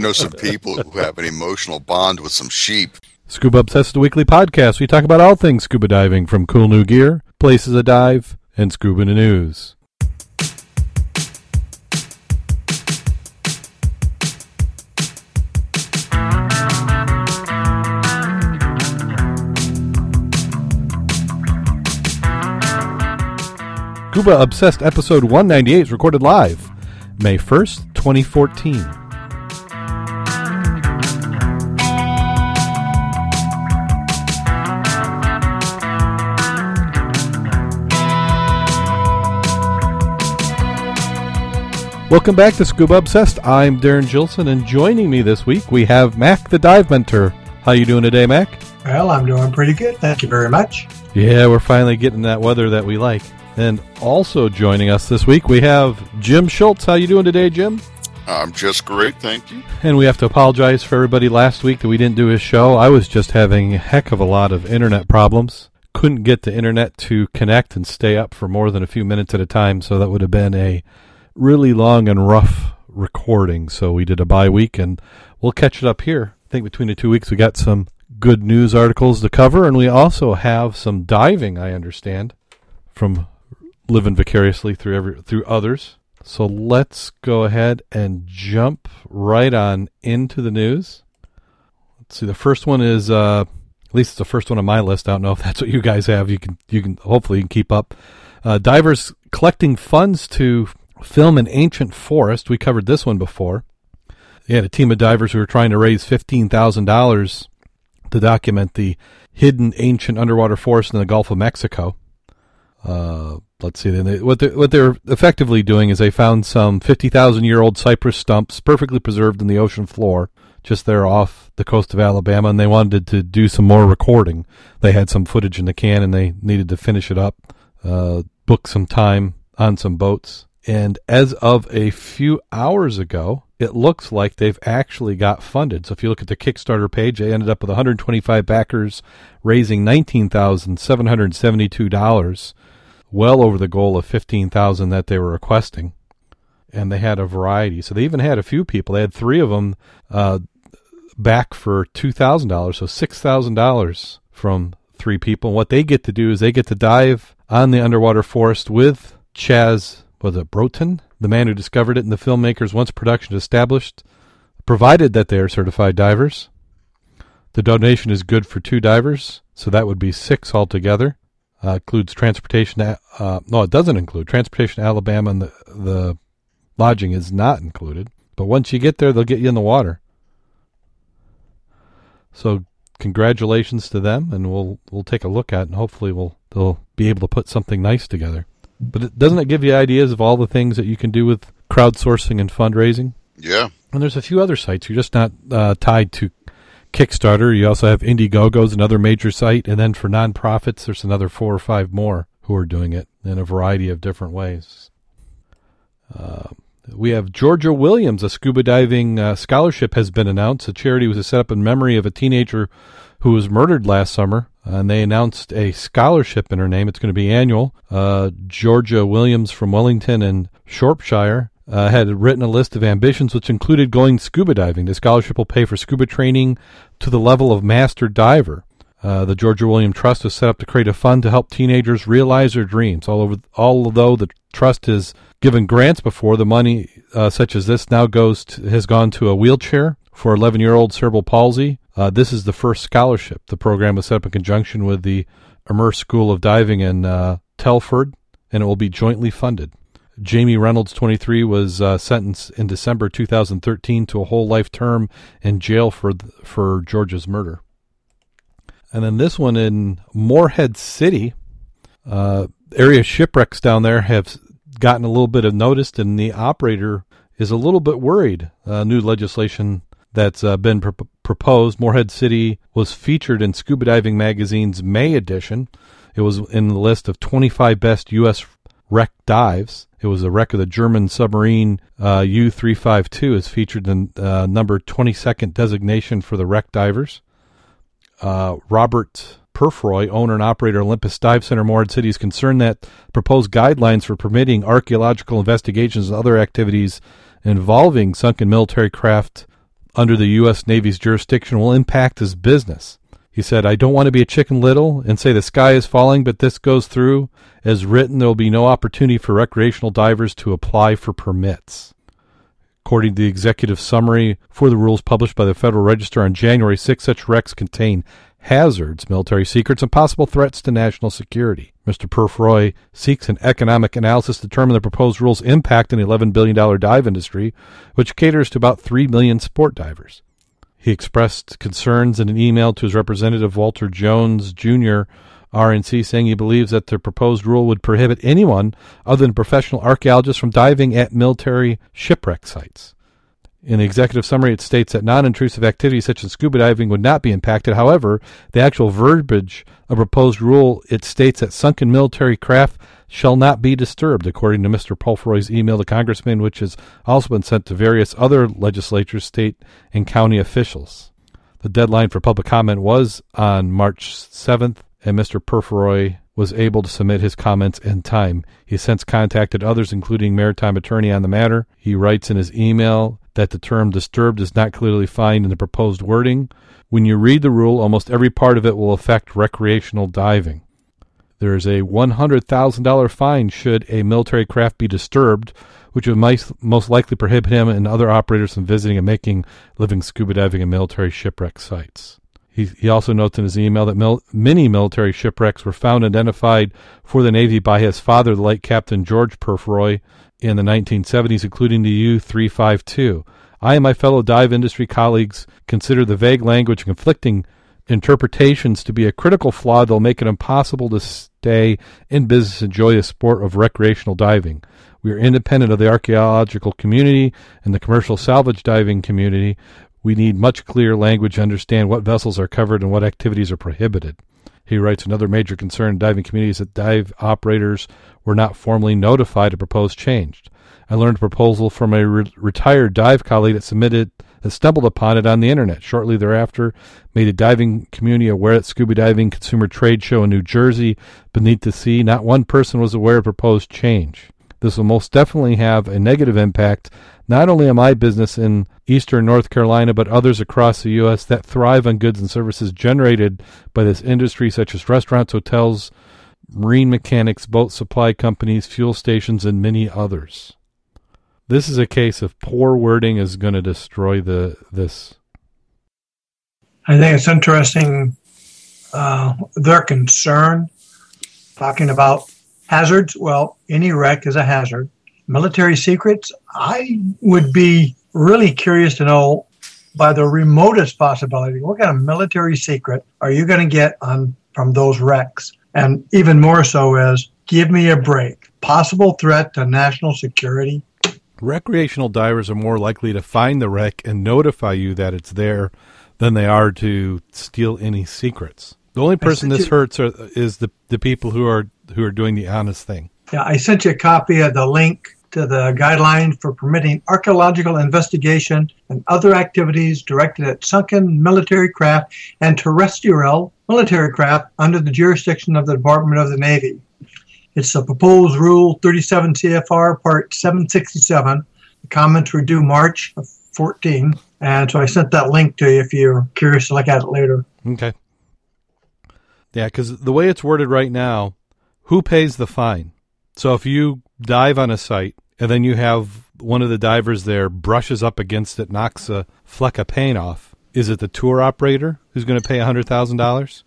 know some people who have an emotional bond with some sheep. Scuba Obsessed, a weekly podcast. We talk about all things scuba diving, from cool new gear, places to dive, and scuba news. Scuba Obsessed episode 198 is recorded live May 1st, 2014. Welcome back to Scuba Obsessed. I'm Darren Gilson, and joining me this week we have Mac the Dive Mentor. How you doing today, Mac? Well, I'm doing pretty good. Thank you very much. Yeah, we're finally getting that weather that we like. And also joining us this week we have Jim Schultz. How you doing today, Jim? I'm just great, thank you. And we have to apologize for everybody last week that we didn't do his show. I was just having a heck of a lot of internet problems. Couldn't get the internet to connect and stay up for more than a few minutes at a time, so that would have been a really long and rough recording. So we did a bye week, and we'll catch it up here. I think between the two weeks we got some good news articles to cover, and we also have some diving. I understand from living vicariously through every through others. So let's go ahead and jump right on into the news. Let's see. The first one is uh, at least it's the first one on my list. I don't know if that's what you guys have. You can you can hopefully you can keep up. Uh, divers collecting funds to film an ancient forest. We covered this one before. They had a team of divers who were trying to raise fifteen thousand dollars to document the hidden ancient underwater forest in the Gulf of Mexico. Uh, let's see. Then what they're, what they're effectively doing is they found some fifty thousand year old cypress stumps perfectly preserved in the ocean floor, just there off the coast of Alabama, and they wanted to do some more recording. They had some footage in the can, and they needed to finish it up, uh, book some time on some boats. And as of a few hours ago, it looks like they've actually got funded. So if you look at the Kickstarter page, they ended up with 125 backers, raising $19,772 well over the goal of 15,000 that they were requesting. And they had a variety. So they even had a few people. They had three of them uh, back for $2,000, so $6,000 from three people. And what they get to do is they get to dive on the underwater forest with Chaz, was it Broughton, the man who discovered it, and the filmmakers once production established, provided that they are certified divers. The donation is good for two divers, so that would be six altogether uh, includes transportation. Uh, no, it doesn't include transportation to Alabama, and the the lodging is not included. But once you get there, they'll get you in the water. So congratulations to them, and we'll we'll take a look at, and hopefully we'll they'll be able to put something nice together. But it, doesn't it give you ideas of all the things that you can do with crowdsourcing and fundraising? Yeah. And there's a few other sites. You're just not uh, tied to Kickstarter. You also have Indiegogo's another major site, and then for nonprofits, there's another four or five more who are doing it in a variety of different ways. Uh, we have Georgia Williams, a scuba diving uh, scholarship has been announced. The charity was set up in memory of a teenager who was murdered last summer, and they announced a scholarship in her name. It's going to be annual. Uh, Georgia Williams from Wellington and Shropshire uh, had written a list of ambitions which included going scuba diving. The scholarship will pay for scuba training to the level of master diver. Uh, the Georgia William Trust was set up to create a fund to help teenagers realize their dreams. All over, although the trust has given grants before, the money uh, such as this now goes to, has gone to a wheelchair for 11-year-old cerebral palsy. Uh, this is the first scholarship. The program was set up in conjunction with the Immerse School of Diving in uh, Telford, and it will be jointly funded. Jamie Reynolds, 23, was uh, sentenced in December 2013 to a whole life term in jail for for George's murder. And then this one in Morehead City, uh, area shipwrecks down there have gotten a little bit of notice, and the operator is a little bit worried. Uh, new legislation that's uh, been pr- proposed. Morehead City was featured in Scuba Diving Magazine's May edition. It was in the list of 25 best U.S. wreck dives. It was a wreck of the German submarine uh, U 352, is featured in uh, number 22nd designation for the wreck divers. Uh, Robert Purifoy, owner and operator Olympus Dive Center, Morehead City, is concerned that proposed guidelines for permitting archaeological investigations and other activities involving sunken military craft under the U.S. Navy's jurisdiction will impact his business. He said, I don't want to be a chicken little and say the sky is falling, but this goes through. As written, there will be no opportunity for recreational divers to apply for permits. According to the executive summary for the rules published by the Federal Register on January 6, such wrecks contain hazards, military secrets, and possible threats to national security. Mr. Purifoy seeks an economic analysis to determine the proposed rules' impact on the $11 billion dive industry, which caters to about 3 million sport divers. He expressed concerns in an email to his representative, Walter Jones Jr., RNC, saying he believes that the proposed rule would prohibit anyone other than professional archaeologists from diving at military shipwreck sites. In the executive summary, it states that non intrusive activities such as scuba diving would not be impacted. However, the actual verbiage of proposed rule it states that sunken military craft shall not be disturbed, according to Mr. Purifoy's email to congressmen, which has also been sent to various other legislatures, state, and county officials. The deadline for public comment was on March 7th, and Mr. Purifoy was able to submit his comments in time. He has since contacted others, including maritime attorney, on the matter. He writes in his email that the term disturbed is not clearly defined in the proposed wording. When you read the rule, almost every part of it will affect recreational diving. There is a $100,000 fine should a military craft be disturbed, which would most likely prohibit him and other operators from visiting and making living scuba diving in military shipwreck sites. He, he also notes in his email that mil, many military shipwrecks were found and identified for the Navy by his father, the late Captain George Purifoy, in the 1970s, including the U 352. I and my fellow dive industry colleagues consider the vague language and conflicting interpretations to be a critical flaw that will make it impossible to stay in business and enjoy the sport of recreational diving. We are independent of the archaeological community and the commercial salvage diving community. We need much clearer language to understand what vessels are covered and what activities are prohibited. He writes another major concern in diving communities that dive operators were not formally notified of proposed change. I learned a proposal from a re- retired dive colleague that submitted that stumbled upon it on the internet. Shortly thereafter, made a diving community aware at Scuba Diving Consumer Trade Show in New Jersey beneath the sea. Not one person was aware of proposed change. This will most definitely have a negative impact not only am I business in eastern North Carolina, but others across the U.S. that thrive on goods and services generated by this industry, such as restaurants, hotels, marine mechanics, boat supply companies, fuel stations, and many others. This is a case of poor wording is going to destroy the this. I think it's interesting uh, their concern talking about hazards. Well, any wreck is a hazard. Military secrets. I would be really curious to know by the remotest possibility what kind of military secret are you going to get on from those wrecks? And even more so is give me a break. Possible threat to national security recreational divers are more likely to find the wreck and notify you that it's there than they are to steal any secrets. The only person this you, hurts are, is the the people who are who are doing the honest thing. Yeah, I sent you a copy of the link to the guideline for permitting archaeological investigation and other activities directed at sunken military craft and terrestrial military craft under the jurisdiction of the Department of the Navy. It's the proposed rule 37 CFR part 767. The comments were due March of 14. And so I sent that link to you if you're curious to look at it later. Okay. Yeah, because the way it's worded right now, who pays the fine? So if you dive on a site and then you have one of the divers there brushes up against it, knocks a fleck of paint off, is it the tour operator who's going to pay $100,000?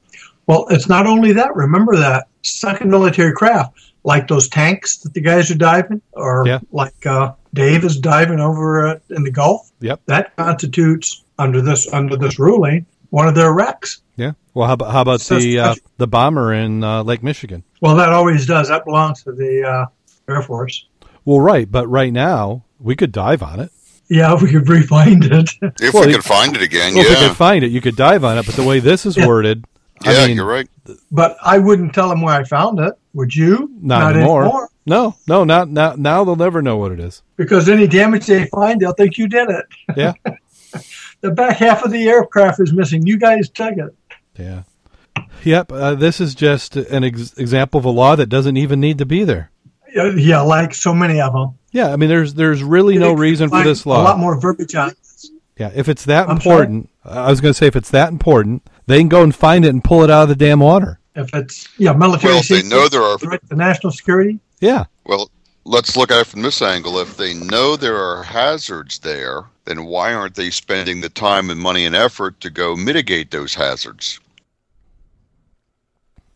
Well, it's not only that. Remember that second military craft, like those tanks that the guys are diving, or yeah. like uh, Dave is diving over uh, in the Gulf. Yep, that constitutes under this under this ruling one of their wrecks. Yeah. Well, how about how about the uh, the bomber in uh, Lake Michigan? Well, that always does. That belongs to the uh, Air Force. Well, right, but right now we could dive on it. Yeah, if we could re-find it. If well, we could find it again, well, yeah. If we could find it, you could dive on it. But the way this is yeah. worded, yeah, I mean, you're right. But I wouldn't tell them where I found it. Would you? Not, not anymore. anymore. No, no, not now. Now they'll never know what it is. Because any damage they find, they'll think you did it. Yeah. the back half of the aircraft is missing. You guys took it. Yeah. Yep. Uh, this is just an ex- example of a law that doesn't even need to be there. Yeah, like so many of them. Yeah, I mean, there's there's really no reason for this law. A lot more verbiage on this. Yeah, if it's that I'm important, I was going to say if it's that important, they can go and find it and pull it out of the damn water. If it's yeah, military Well, if they know there are threat to national security. Yeah, Well, let's look at it from this angle. If they know there are hazards there, then why aren't they spending the time and money and effort to go mitigate those hazards?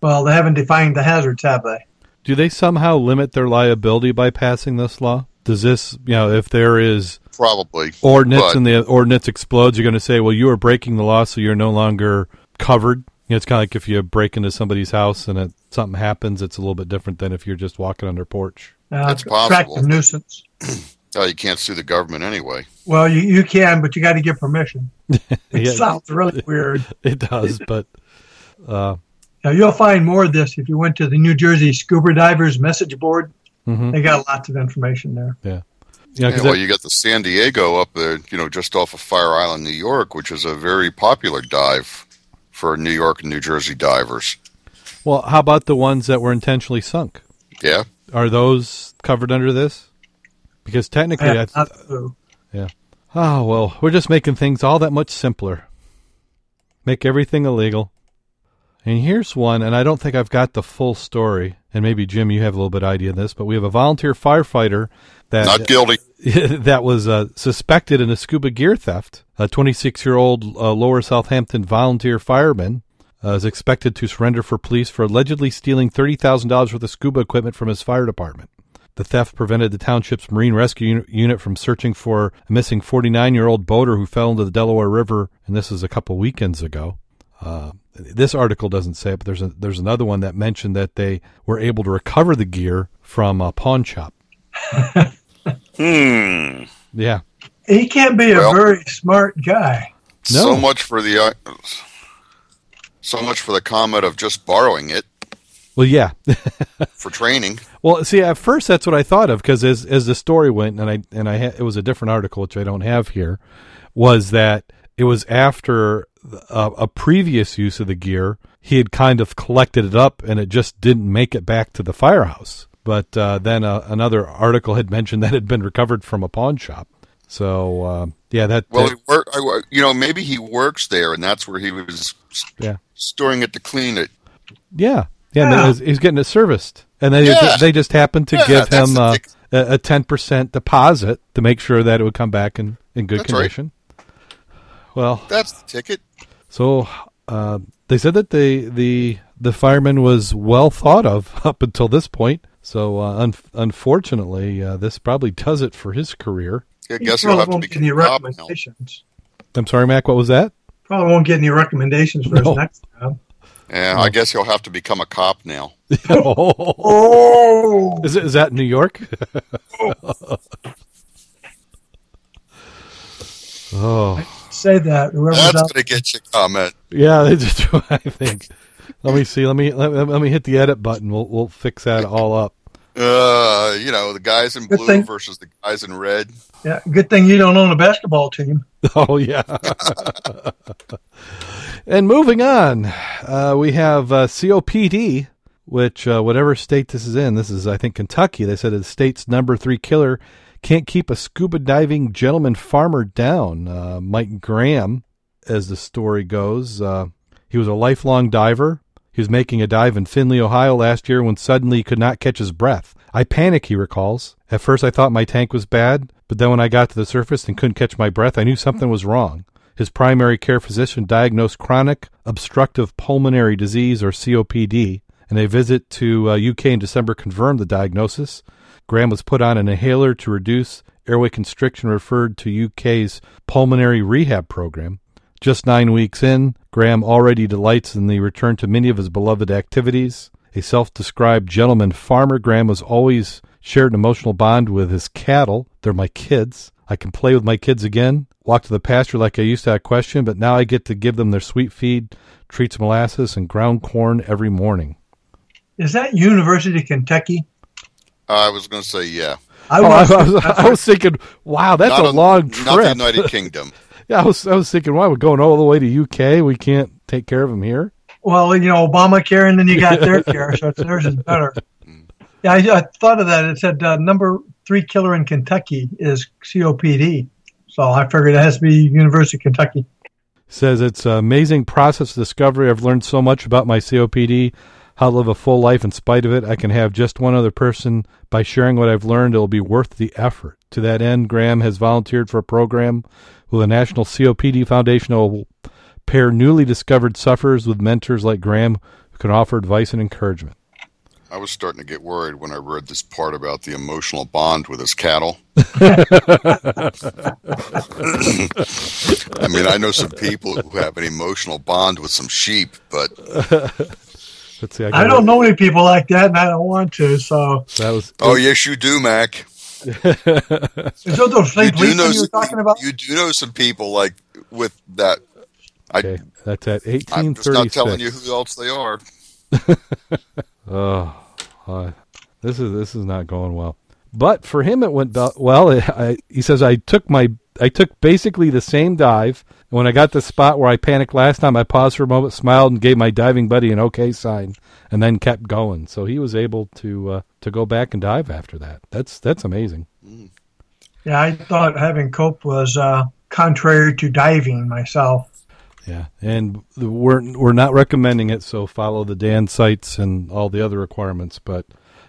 Well, they haven't defined the hazards, have they? Do they somehow limit their liability by passing this law? Does this, you know, if there is Probably. ordinance But- and the ordinance explodes, you're going to say, well, you are breaking the law, so you're no longer covered. You know, it's kind of like if you break into somebody's house and it, something happens, it's a little bit different than if you're just walking on their porch. Uh, That's possible. attractive nuisance. Oh, you can't sue the government anyway. Well, you, you can, but you got to get permission. It Yeah. sounds really weird. It does, but uh, Now you'll find more of this if you went to the New Jersey Scuba Divers message board. mhm. They got lots of information there. yeah, 'cause Yeah, well, that- you got the San Diego up there, you know, just off of Fire Island, New York, which is a very popular dive for New York and New Jersey divers. well, how about the ones that were intentionally sunk? Yeah, Are those covered under this? Because I technically, I have th- not a clue. oh well, we're just making things all that much simpler. Make everything illegal. And here's one, and I don't think I've got the full story. And maybe Jim, you have a little bit of idea of this, but we have a volunteer firefighter that not guilty. that was uh, suspected in a scuba gear theft. A 26 year old uh, Lower Southampton volunteer fireman uh, is expected to surrender for police for allegedly stealing $30,000 worth of scuba equipment from his fire department. The theft prevented the township's Marine Rescue Unit from searching for a missing 49 year old boater who fell into the Delaware River, and this is a couple weekends ago. Uh, this article doesn't say it, but there's a, there's another one that mentioned that they were able to recover the gear from a pawn shop. Hmm. Yeah, He can't be a very smart guy. No. So much for the uh, so much for the comment of just borrowing it well, yeah. for training. Well, see, at first that's what I thought of because as as the story went, and I and I ha- it was a different article which I don't have here, was that it was after a, a previous use of the gear he had kind of collected it up and it just didn't make it back to the firehouse. But uh, then uh, another article had mentioned that it had been recovered from a pawn shop. So uh, yeah, that, Well, that- work, I, you know, maybe he works there, and that's where he was yeah, storing it to clean it. yeah, yeah. And then he he's getting it serviced, and they Yeah. they just happened to Yeah, give him the uh, tick- a a ten percent deposit to make sure that it would come back in in good That's right. condition. Well, That's the ticket. So uh, they said that the the the fireman was well thought of up until this point. So uh, un- unfortunately, uh, this probably does it for his career. I guess he'll probably have to won't be get any cop now. recommendations. I'm sorry, Mac. What was that? Probably won't get any recommendations for No. his next job. Yeah, I guess he'll have to become a cop now. Oh, Is it is that New York? oh say that. Whoever's That's out going to get you comment. yeah, they just. I think. Let me see. Let me let, let me hit the edit button. We'll we'll fix that all up. Uh, you know, the guys in Good blue thing- versus the guys in red. Yeah, good thing you don't own a basketball team. Oh yeah. and moving on, uh, we have uh, COPD, which uh, whatever state this is in, this is I think Kentucky. They said it's the state's number three killer can't keep a scuba diving gentleman farmer down. Uh, Mike Graham, as the story goes, uh, he was a lifelong diver. He was making a dive in Findlay, Ohio last year when suddenly he could not catch his breath. I panicked, he recalls. At first, I thought my tank was bad, but then when I got to the surface and couldn't catch my breath, I knew something was wrong. His primary care physician diagnosed chronic obstructive pulmonary disease, or COPD, and a visit to uh, UK in December confirmed the diagnosis. Graham was put on an inhaler to reduce airway constriction, referred to UK's pulmonary rehab program. Just nine weeks in, Graham already delights in the return to many of his beloved activities. A self described gentleman farmer, Graham has always shared an emotional bond with his cattle. They're my kids. I can play with my kids again, walk to the pasture like I used to have question, but now I get to give them their sweet feed, treats molasses, and ground corn every morning. Is that University of Kentucky? I was going to say, yeah. I Oh, I, was, I was, I was thinking, wow, that's Not a long trip. Not the. United Kingdom. yeah, I was, I was thinking, wow, we're going all the way to UK. We can't take care of them here. well, you know, Obamacare, and then you got their care, so theirs is better. Yeah, I, I thought of that. It said uh, number three killer in Kentucky is COPD. So I figured it has to be University of Kentucky. Says it's an amazing process of discovery. I've learned so much about my COPD, how to live a full life in spite of it. I can have just one other person. By sharing what I've learned, it will be worth the effort. To that end, Graham has volunteered for a program with the National COPD Foundation that will pair newly discovered sufferers with mentors like Graham who can offer advice and encouragement. I was starting to get worried when I read this part about the emotional bond with his cattle. I mean, I know some people who have an emotional bond with some sheep, but Let's see. I got don't it. know any people like that, and I don't want to. So, That was. oh yes, you do, Mac. is those those You do policemen know you were some, talking about? you do know some people like with that. I, Okay, that's at I'm just not telling you who else they are. Oh, uh, this is this is not going well. But for him, it went be- well. I, he says I took my I took basically the same dive. When I got the spot where I panicked last time, I paused for a moment, smiled, and gave my diving buddy an okay sign, and then kept going. So he was able to uh, to go back and dive after that. That's that's amazing. Yeah, I thought having cope was uh, contrary to diving myself. Yeah, and we're we're not recommending it, so follow the Dan sites and all the other requirements. But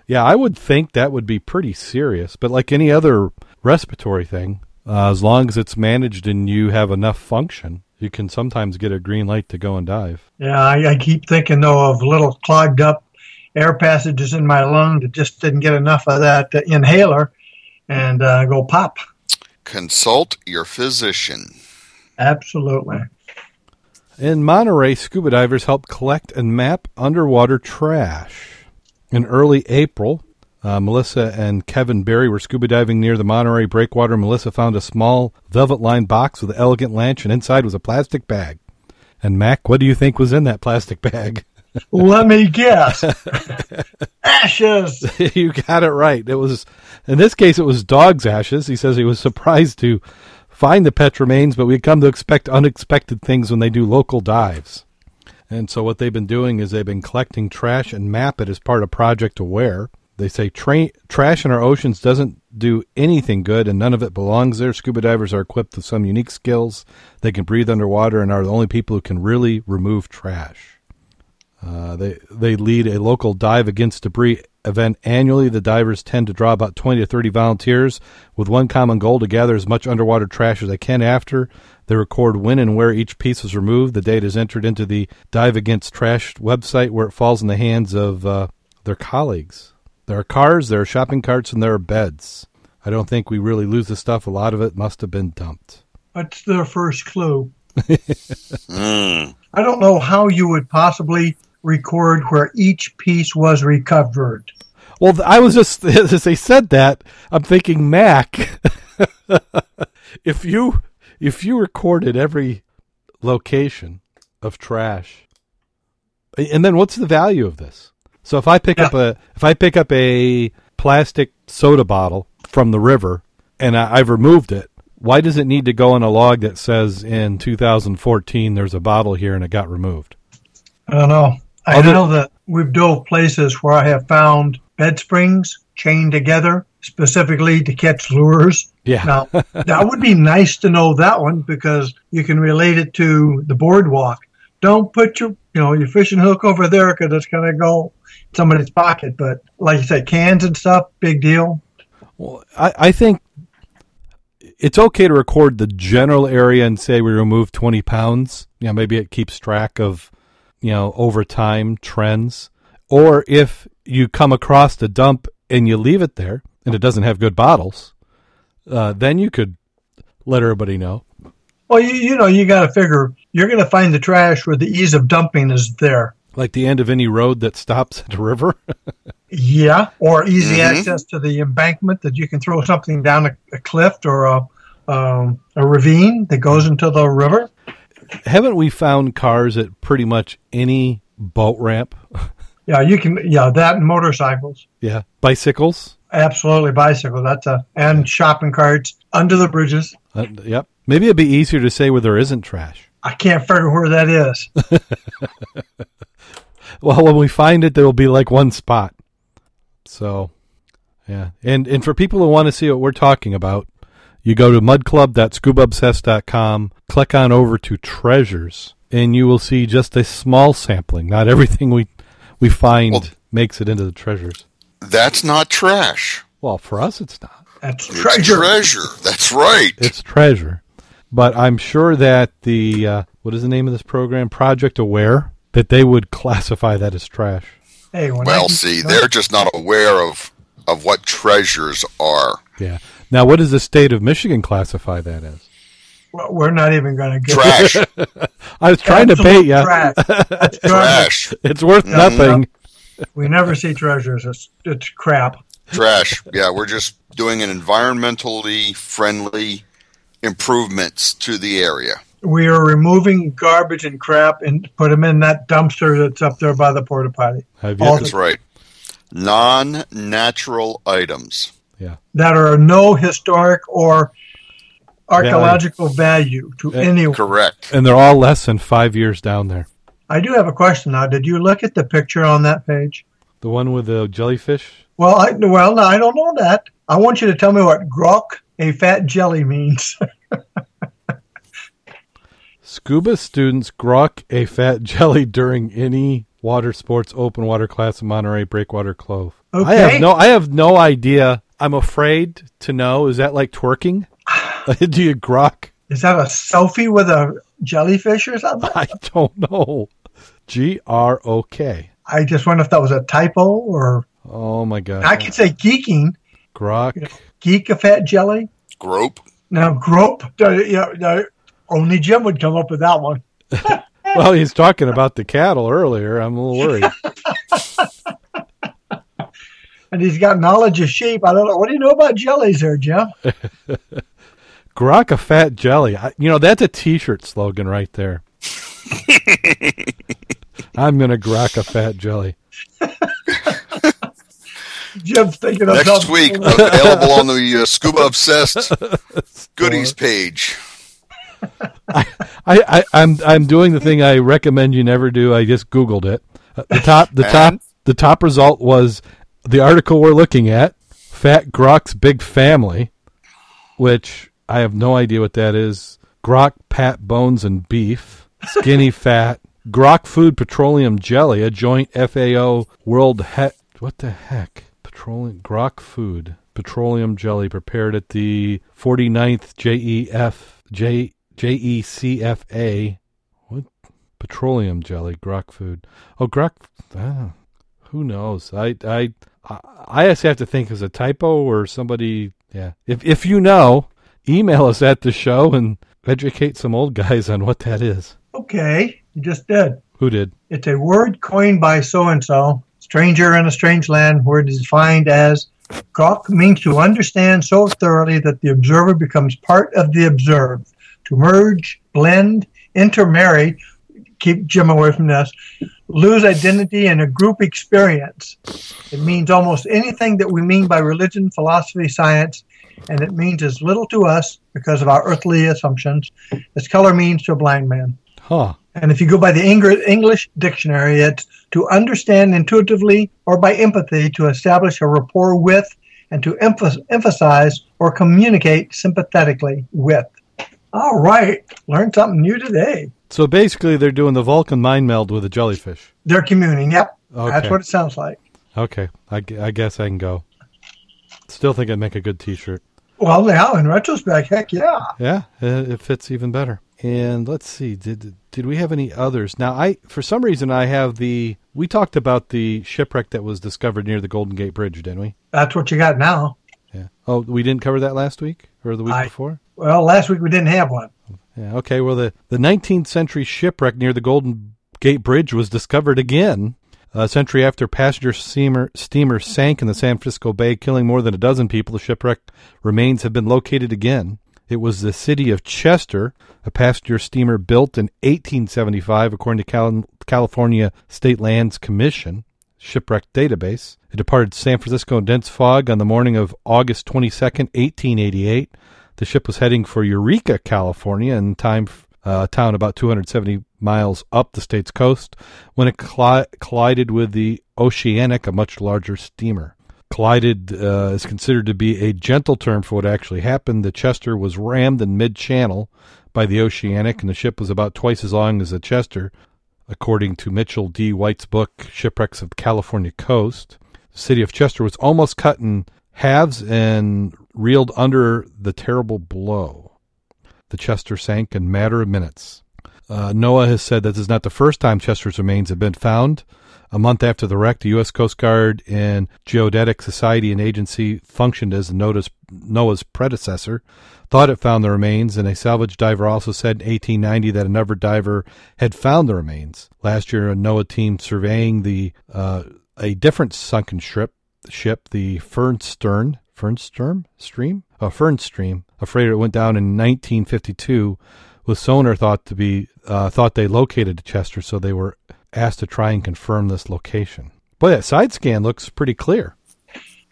yeah, I would think that would be pretty serious. But like any other respiratory thing, uh, as long as it's managed and you have enough function, you can sometimes get a green light to go and dive. Yeah, I, I keep thinking though of little clogged up air passages in my lung that just didn't get enough of that uh, inhaler and uh, go pop. Consult your physician. Absolutely. In Monterey, scuba divers helped collect and map underwater trash. In early April, uh, Melissa and Kevin Berry were scuba diving near the Monterey breakwater. Melissa found a small velvet lined box with an elegant latch, and inside was a plastic bag. And Mac, what do you think was in that plastic bag? Let me guess. Ashes. you got it right. It was, in this case, it was dog's ashes. He says he was surprised to find the pet remains, but we come to expect unexpected things when they do local dives. And so what they've been doing is they've been collecting trash and map it as part of Project Aware. They say tra- trash in our oceans doesn't do anything good and none of it belongs there. Scuba divers are equipped with some unique skills. They can breathe underwater and are the only people who can really remove trash. Uh, they they lead a local dive against debris event annually. The divers tend to draw about 20 to 30 volunteers with one common goal to gather as much underwater trash as they can after they record when and where each piece was removed. The data is entered into the Dive Against Trash website where it falls in the hands of uh, their colleagues. There are cars, there are shopping carts, and there are beds. I don't think we really lose the stuff. A lot of it must have been dumped. That's their first clue? Mm. I don't know how you would possibly record where each piece was recovered. Well, I was just as they said that, I'm thinking Mac. if you if you recorded every location of trash, and then what's the value of this? So if I pick up a if I pick up a plastic soda bottle from the river and I, I've removed it, why does it need to go on a log that says in 2014 there's a bottle here and it got removed? I don't know. I Other- know that we've dove places where I have found bed springs chained together specifically to catch lures. Yeah. Now, that would be nice to know that one because you can relate it to the boardwalk. Don't put your, you know, your fishing hook over there because it's going to go somebody's pocket. But like you said, cans and stuff, big deal. Well, I, I think it's okay to record the general area and say we removed 20 pounds. You know, maybe it keeps track of, you know, over time trends. Or if you come across the dump and you leave it there and it doesn't have good bottles, uh, then you could let everybody know. Well, you, you know, you got to figure you're going to find the trash where the ease of dumping is there. Like the end of any road that stops at a river. Yeah, or easy Mhm. access to the embankment that you can throw something down a, a cliff or a um, a ravine that goes into the river. Haven't we found cars at pretty much any boat ramp? Yeah, you can. Yeah, that and motorcycles, yeah. Bicycles? absolutely bicycles. That's a and shopping carts under the bridges. Uh, yep. Maybe it'd be easier to say where there isn't trash. I can't figure where that is. Well, when we find it, there will be like one spot. So, yeah, and and for people who want to see what we're talking about, You go to mudclub.scubaobsessed.com, click on over to treasures, and you will see just a small sampling. Not everything we we find Well- makes it into the treasures. That's not trash. Well, for us, it's not. That's It's treasure. treasure. That's right. It's treasure. But I'm sure that the uh, what is the name of this program? Project Aware. That they would classify that as trash. Hey, when I well, see, they're just not aware of of what treasures are. Yeah. Now, what does the state of Michigan classify that as? Well, we're not even going to get Trash. I was trying to bait you. Trash. Trash. It's worth mm-hmm. nothing. We never see treasures. It's, it's crap. Trash. Yeah, we're just doing an environmentally friendly improvements to the area. We are removing garbage and crap and put them in that dumpster that's up there by the porta potty I've All That's right. Non natural items. Yeah. That are no historic or archaeological value to Eh, anyone. Correct. and they're all less than five years down there. I do have a question now. Did you look at the picture on that page? The one with the jellyfish. Well, I well, no, I don't know that. I want you to tell me what grok, a fat jelly, means. Scuba students grok a fat jelly during any water sports open water class in Monterey Breakwater Clove. I have no I have no idea. I'm afraid to know. Is that like twerking? Do you grok? Is that a selfie with a jellyfish or something? I don't know. G R O K. I just wonder if that was a typo or Oh my god. I could say geeking, grok. geek a fat jelly. Grope. Now grope, yeah, no, only Jim would come up with that one. Well, he's talking about the cattle earlier. I'm a little worried. And he's got knowledge of sheep. I don't know. What do you know about jellies there, Jim? grok a fat jelly. I, you know, that's a T-shirt slogan right there. I'm gonna grok a fat jelly. Jim's thinking of Next something. week, available on the uh, Scuba Obsessed goodies page. I, I, I'm I'm doing the thing I recommend you never do. I just Googled it. Uh, The top the top the top result was the article we're looking at, Fat Grok's Big Family, which I have no idea what that is. Grok pat bones and beef, skinny fat, Grok food petroleum jelly, a joint FAO World he- what the heck? Petroleum Grok food petroleum jelly prepared at the 49th JEF J JECFA what petroleum jelly Grok food. Oh Grok ah, who knows? I I I I just have to think it's a typo or somebody yeah. If if you know, email us at the show and educate some old guys on what that is. Okay, you just did. Who did? It's a word coined by so and so, stranger in a strange land, where it is defined as grok means to understand so thoroughly that the observer becomes part of the observed. To merge, blend, intermarry, keep Jim away from this, lose identity in a group experience. It means almost anything that we mean by religion, philosophy, science, and it means as little to us because of our earthly assumptions as color means to a blind man. Huh. And if you go by the English dictionary, it's to understand intuitively or by empathy to establish a rapport with and to emphasize or communicate sympathetically with. All right, learned something new today. So basically they're doing the Vulcan mind meld with a jellyfish. They're communing. Yep, Okay. that's what it sounds like. Okay, I, I guess I can go. Still think I'd make a good T-shirt. Well, now in retrospect, heck yeah. Yeah, uh, it fits even better. And let's see, did did we have any others? Now, I for some reason I have the. We talked about the shipwreck that was discovered near the Golden Gate Bridge, didn't we? That's what you got now. Yeah. Oh, we didn't cover that last week or the week I- before. Well, last week we didn't have one. Yeah. Okay. Well, the the 19th century shipwreck near the Golden Gate Bridge was discovered again. A century after passenger steamer steamer sank in the San Francisco Bay, killing more than a dozen people, the shipwreck remains have been located again. It was the city of Chester, a passenger steamer built in 1875, according to Cal- California State Lands Commission shipwreck database. It departed San Francisco in dense fog on the morning of August 22nd, 1888. The ship was heading for Eureka, California, in time uh, a town about 270 miles up the state's coast, when it colli- collided with the Oceanic, a much larger steamer. Collided uh, is considered to be a gentle term for what actually happened. The Chester was rammed in mid channel by the Oceanic, and the ship was about twice as long as the Chester, according to Mitchell D. White's book, Shipwrecks of the California Coast. The city of Chester was almost cut in halves and reeled under the terrible blow. The Chester sank in matter of minutes. Uh, NOAA has said that this is not the first time Chester's remains have been found. A month after the wreck, the U.S. Coast Guard and Geodetic Society and Agency functioned as NOAA's predecessor, thought it found the remains, and a salvage diver also said in 1890 that another diver had found the remains. Last year, a NOAA team surveying the uh, a different sunken ship, ship the Fernstern, Fernstern stream, a Fernstream, a freighter that went down in 1952, with sonar thought to be uh, thought they located Chester, so they were asked to try and confirm this location. Boy, that side scan looks pretty clear.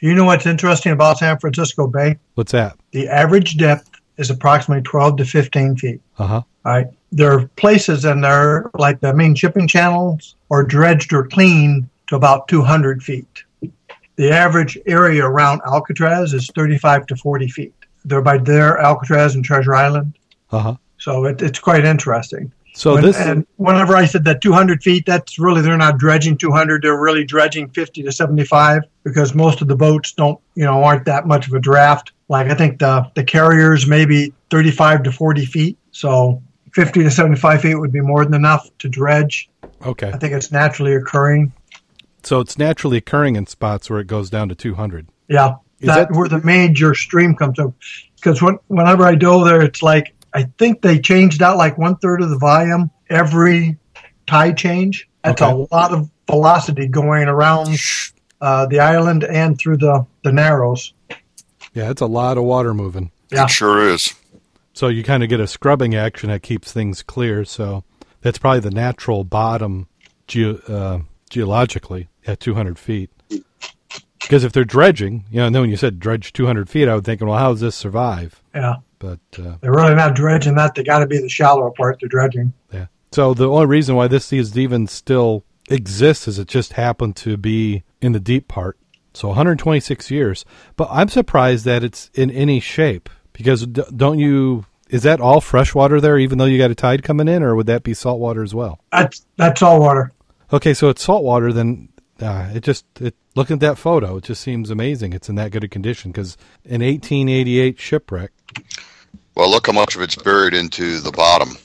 You know what's interesting about San Francisco Bay? What's that? The average depth is approximately 12 to 15 feet. Uh huh. All right. There are places in there, like the main shipping channels, are dredged or cleaned to about 200 feet. The average area around Alcatraz is 35 to 40 feet. They're by there, Alcatraz and Treasure Island. Uh huh. So it, it's quite interesting. So When- this and whenever I said that 200 feet, that's really they're not dredging 200. They're really dredging 50 to 75 because most of the boats don't, you know, aren't that much of a draft. Like I think the the carriers maybe 35 to 40 feet. So 50 to 75 feet would be more than enough to dredge. okay. I think it's naturally occurring. So it's naturally occurring in spots where it goes down to 200. Yeah, Is that, that- where the major stream comes up. Because when, whenever I go there, it's like I think they changed out like one third of the volume every tide change. That's Okay. a lot of velocity going around uh, the island and through the the Narrows. Yeah, it's a lot of water moving. Yeah. It sure is. So you kind of get a scrubbing action that keeps things clear. So that's probably the natural bottom geo, uh, geologically at 200 feet. Because if they're dredging, you know, and then when you said dredge 200 feet, I would think, well, how does this survive? Yeah, But uh, they're really not dredging that. They got to be the shallower part they're dredging. yeah. So the only reason why this is even still exists is it just happened to be in the deep part. So 126 years. But I'm surprised that it's in any shape because don't you? Is that all freshwater there, even though you got a tide coming in, or would that be saltwater as well? That's that's all water. Okay, so it's saltwater. Then uh, it just it, looking at that photo, it just seems amazing. It's in that good a condition because an 1888 shipwreck. Well, look how much of it's buried into the bottom.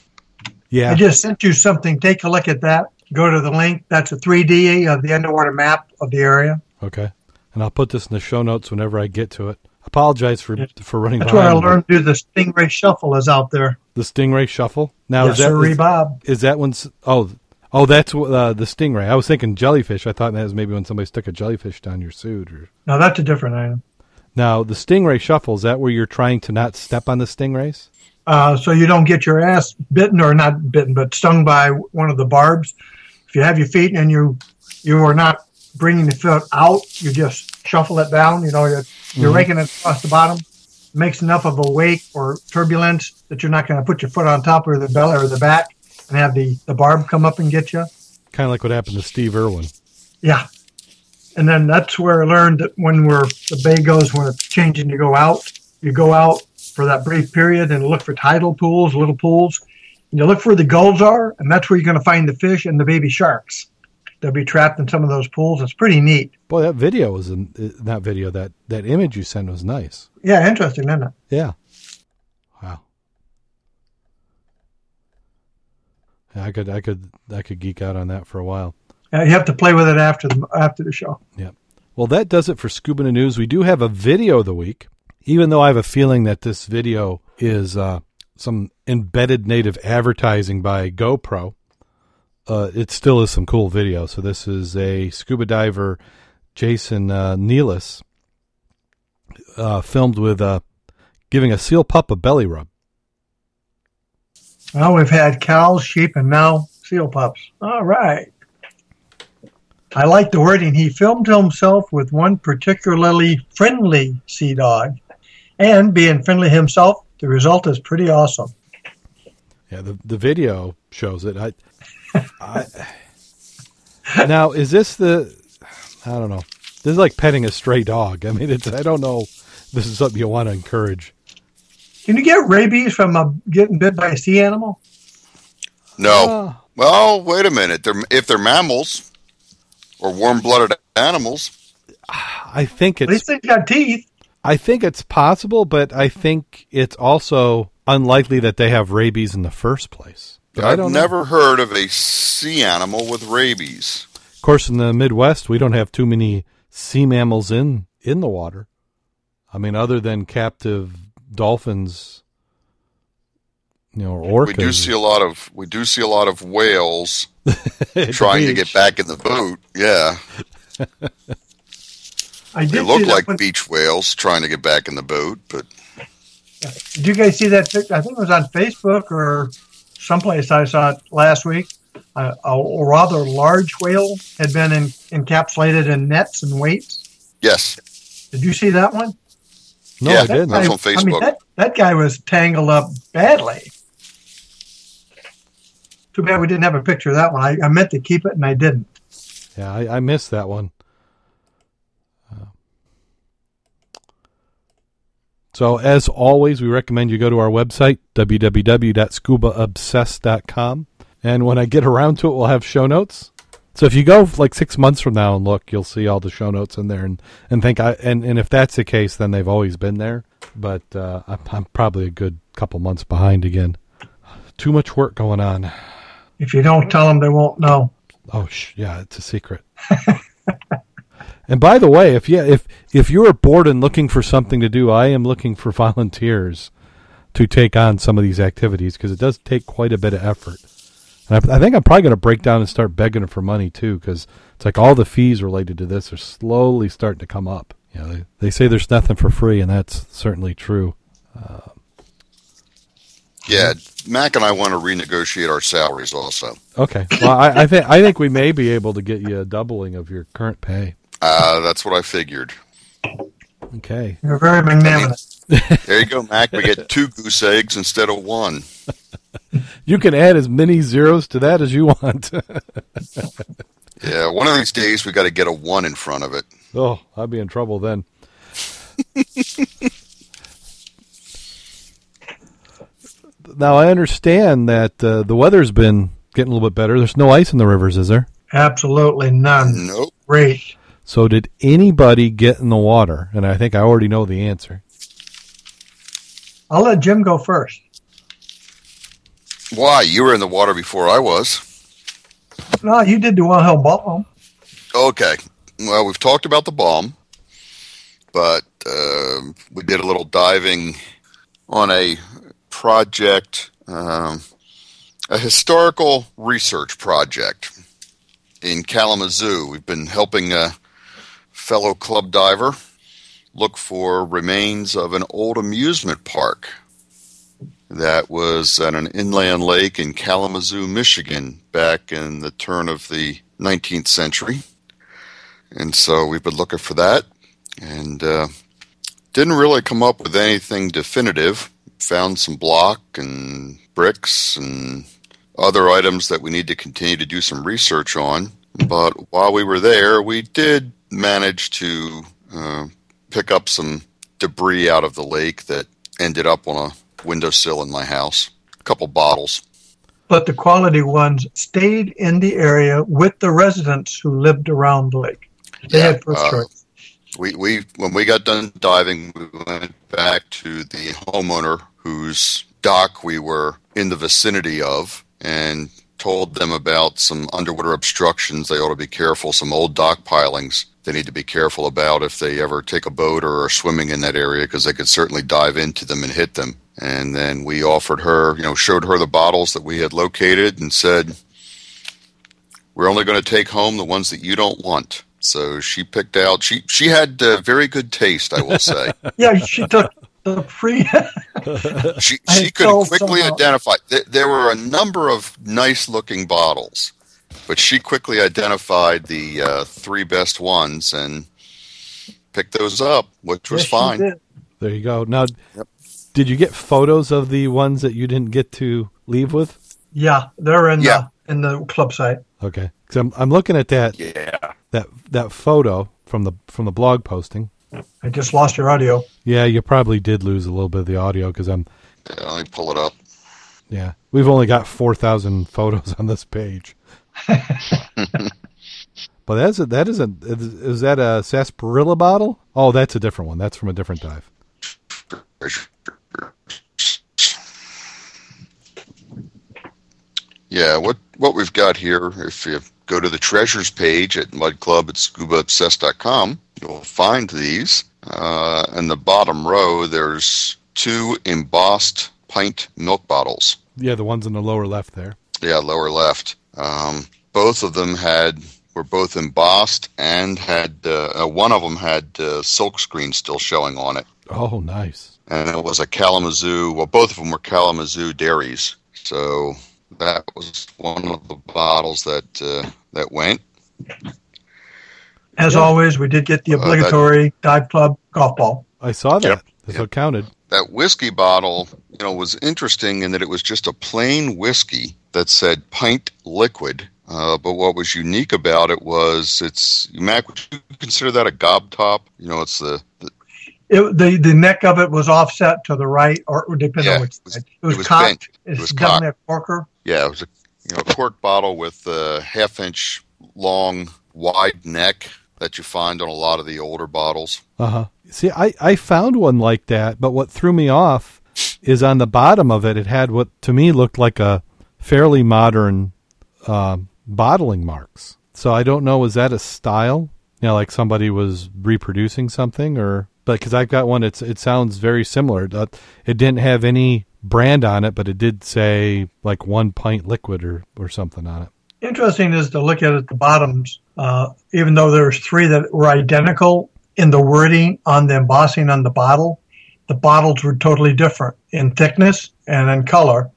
Yeah, I just sent you something. Take a look at that. Go to the link. That's a 3D of the underwater map of the area. okay, and I'll put this in the show notes whenever I get to it. Apologize for Yeah. for running That's where I learned to do the stingray shuffle. Is out there. the stingray shuffle. Now yes, is that sir, is, Bob. is that one's oh oh that's uh, the stingray. I was thinking jellyfish. I thought that was maybe when somebody stuck a jellyfish down your suit. Or No, that's a different item. now the stingray shuffle is that where you're trying to not step on the stingrays? Uh, so you don't get your ass bitten or not bitten, but stung by one of the barbs. If you have your feet and you you are not bringing the foot out, you just shuffle it down. You know, you're, you're Mhm. raking it across the bottom. Makes enough of a wake or turbulence that you're not going to put your foot on top or the belly or the back and have the, the barb come up and get you. Kind of like what happened to Steve Irwin. Yeah. And then that's where I learned that when we're the bay goes when it's changing to go out, you go out for that brief period and look for tidal pools, little pools. And you look where the gulls are, and that's where you're going to find the fish and the baby sharks. They'll be trapped in some of those pools. It's pretty neat. Boy, that video was in, uh, that video that that image you sent was nice. Yeah, interesting, isn't it? Yeah. Wow. Yeah, I could I could I could geek out on that for a while. Uh, you have to play with it after the after the show. Yeah. Well, that does it for Scuba News. We do have a video of the week, even though I have a feeling that this video is uh, some embedded native advertising by GoPro. Uh, it still is some cool video. So this is a scuba diver, Jason uh, Nealis, uh, filmed with uh, giving a seal pup a belly rub. Well, we've had cows, sheep, and now seal pups. All right. I like the wording. He filmed himself with one particularly friendly sea dog. And being friendly himself, the result is pretty awesome. Yeah, the the video shows it. I, I now is this the I don't know. This is like petting a stray dog. I mean, it's I don't know. This is something you want to encourage. Can you get rabies from a, getting bit by a sea animal? No. Oh. well, wait a minute. They're, if they're mammals or warm-blooded animals, I think At least it's they got teeth. I think it's possible, but I think it's also unlikely that they have rabies in the first place. But I I've don't know. never heard of a sea animal with rabies. Of course, in the Midwest, we don't have too many sea mammals in in the water. I mean, other than captive dolphins, you know, or orcas. We do see a lot of we do see a lot of whales at the trying to get back in the boat. Yeah, I they did look see like one- beach whales trying to get back in the boat, but do you guys see that? pic- I think it was on Facebook or someplace I saw it last week. A, a rather large whale had been in, encapsulated in nets and weights. yes, Did you see that one? No, Yeah, I didn't. That's I- on I mean, that, that guy was tangled up badly. Too bad we didn't have a picture of that one. I, I meant to keep it and I didn't. Yeah, I, I missed that one. Uh, So, as always, we recommend you go to our website, www.scubaobsessed.com. And when I get around to it, we'll have show notes. So if you go like six months from now and look, you'll see all the show notes in there, and, and think I and, and if that's the case, then they've always been there. But uh, I'm, I'm probably a good couple months behind again. Too much work going on. If you don't tell them, they won't know. Oh, sh- yeah, it's a secret. and by the way, if yeah, if if you are bored and looking for something to do, I am looking for volunteers to take on some of these activities because it does take quite a bit of effort. And I, I think I'm probably going to break down and start begging for money too, because it's like all the fees related to this are slowly starting to come up. You know, they, they say there's nothing for free, and that's certainly true. yeah. Mac and I want to renegotiate our salaries also. Okay, well, I, I think I think we may be able to get you a doubling of your current pay. Uh, that's what I figured. Okay. You're very magnanimous. There you go, Mac. We get two goose eggs instead of one. You can add as many zeros to that as you want. Yeah, one of these days we got to get a one in front of it. oh, I'd be in trouble then. now I understand that uh, the weather's been getting a little bit better. There's no ice in the rivers, is there? Absolutely none. Nope. Great. So did anybody get in the water? And I think I already know the answer. I'll let Jim go first. Why? You were in the water before I was. No, you did the One Hill Bomb. Okay. Well, we've talked about the bomb, but uh, we did a little diving on a project, um, a historical research project in Kalamazoo. We've been helping a fellow club diver look for remains of an old amusement park that was at an inland lake in Kalamazoo, Michigan, back in the turn of the 19th century. And so we've been looking for that and uh, didn't really come up with anything definitive. Found some block and bricks and other items that we need to continue to do some research on. But while we were there, we did manage to uh, pick up some debris out of the lake that ended up on a windowsill in my house. A couple bottles. But the quality ones stayed in the area with the residents who lived around the lake. They Yeah, had first uh, choice. We, we when we got done diving, we went back to the homeowner whose dock we were in the vicinity of, and told them about some underwater obstructions they ought to be careful. Some old dock pilings they need to be careful about if they ever take a boat or are swimming in that area because they could certainly dive into them and hit them. And then we offered her, you know, showed her the bottles that we had located and said, "We're only going to take home the ones that you don't want." So she picked out. She she had uh, very good taste, I will say. Yeah, she took the free. she she could quickly somehow- identify. Th- there were a number of nice looking bottles, but she quickly identified the uh, three best ones and picked those up, which was Yes, fine. There you go. Now, Yep. did you get photos of the ones that you didn't get to leave with? Yeah, they're in Yeah. the in the club site. Okay, 'Cause I'm I'm looking at that Yeah, that that photo, from the from the blog posting. I just lost your audio. Yeah, you probably did lose a little bit of the audio because I'm. Yeah, let me pull it up. Yeah, we've only got four thousand photos on this page. but that's a, that is a is, is that a sarsaparilla bottle? Oh, that's a different one. That's from a different dive. Yeah, what what we've got here, if you go to the treasures page at Mud Club at scubaobsessed.com, you'll find these. Uh, in the bottom row, there's two embossed pint milk bottles. Yeah, the ones in the lower left there. Yeah, lower left. Um, both of them had were both embossed and had uh, uh, one of them had uh, silk screen still showing on it. Oh, nice. And it was a Kalamazoo. Well, both of them were Kalamazoo dairies. So that was one of the bottles that uh, that went. As always, we did get the Uh, that- obligatory dive club golf ball. I saw that. Yep. That's Yep. what counted. That whiskey bottle, you know, was interesting in that it was just a plain whiskey that said pint liquid. Uh, but what was unique about it was it's Mac. Would you consider that a gob top? You know, it's the, the It, the the neck of it was offset to the right, or depending Yeah, on which it was- side. It was, it was cocked. bent. It's was definitely a corker. yeah, it was a you know cork bottle with a half inch long wide neck that you find on a lot of the older bottles. Uh huh. See, I I found one like that, but what threw me off is on the bottom of it. It had what to me looked like a fairly modern uh, bottling marks. So I don't know. Was that a style? You know, like somebody was reproducing something, or but because I've got one, it's it sounds very similar. It didn't have any brand on it, but it did say like one pint liquid or or something on it. Interesting is to look at at the bottoms. Uh, even though there's three that were identical in the wording on the embossing on the bottle, the bottles were totally different in thickness and in color.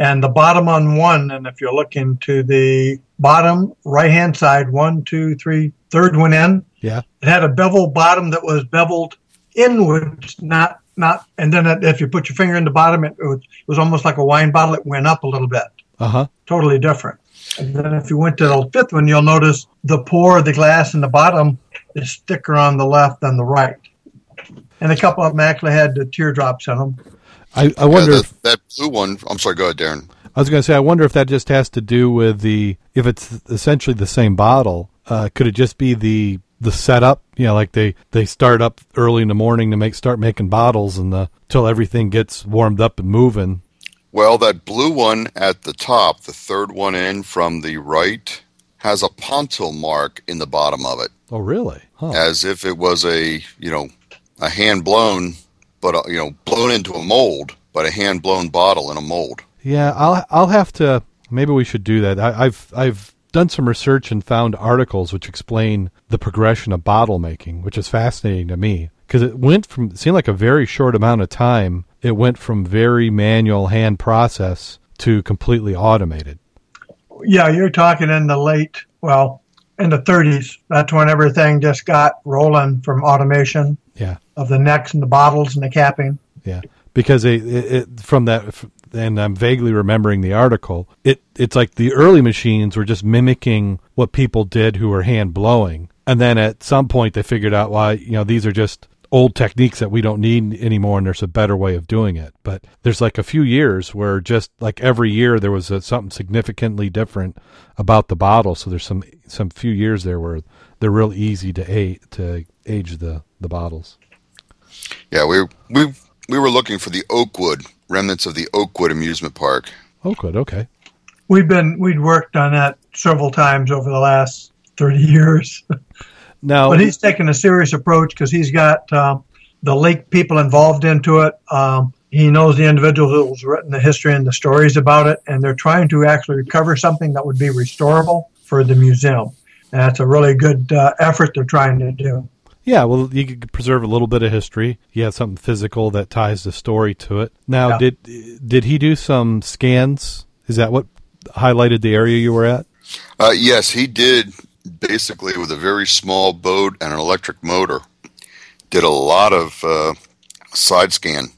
And the bottom on one, and if you're looking to the bottom right hand side, one, two, three, third one in, Yeah. it had a bevel bottom that was beveled inwards, not not. And then it, if you put your finger in the bottom, it, was, it was almost like a wine bottle. It went up a little bit Uh huh. totally different. And then if you went to the fifth one, you'll notice the pour of the glass in the bottom is thicker on the left than the right. And a couple of them actually had the teardrops in them. I, I wonder yeah, if that, that blue one. I'm sorry. Go ahead, Darren. I was going to say, I wonder if that just has to do with the if it's essentially the same bottle. Uh, could it just be the the setup? You know, like they they start up early in the morning to make start making bottles, and the till everything gets warmed up and moving. Well, that blue one at the top, the third one in from the right, has a pontil mark in the bottom of it, Oh, really? Huh. as if it was a you know a hand blown, but a, you know blown into a mold, but a hand blown bottle in a mold. Yeah, I'll I'll have to. Maybe we should do that. I, I've I've done some research and found articles which explain the progression of bottle making, which is fascinating to me because it went from it seemed like a very short amount of time. It went from very manual hand process to completely automated. Yeah, you're talking in the late, well, in the 30s. That's when everything just got rolling from automation Yeah. of the necks and the bottles and the capping. Yeah, because it, it, it from that, and I'm vaguely remembering the article. It it's like the early machines were just mimicking what people did who were hand blowing, and then at some point they figured out why you know these are just old techniques that we don't need anymore, and there's a better way of doing it. But there's like a few years where just like every year there was a, something significantly different about the bottle. So there's some some few years there where they're real easy to age, to age the the bottles. Yeah, we we we were looking for the Oakwood remnants of the Oakwood amusement park. Oakwood. Okay. We've been, we'd worked on that several times over the last 30 years. Now, but he's taken a serious approach because he's got um, the lake people involved into it. Um, he knows the individual who's written the history and the stories about it, and they're trying to actually recover something that would be restorable for the museum. And that's a really good uh, effort they're trying to do. Yeah, well, you could preserve a little bit of history. You have something physical that ties the story to it. Now, Yeah. did did he do some scans? Is that what highlighted the area you were at? Uh, yes, he did basically with a very small boat and an electric motor. Did a lot of uh, side scan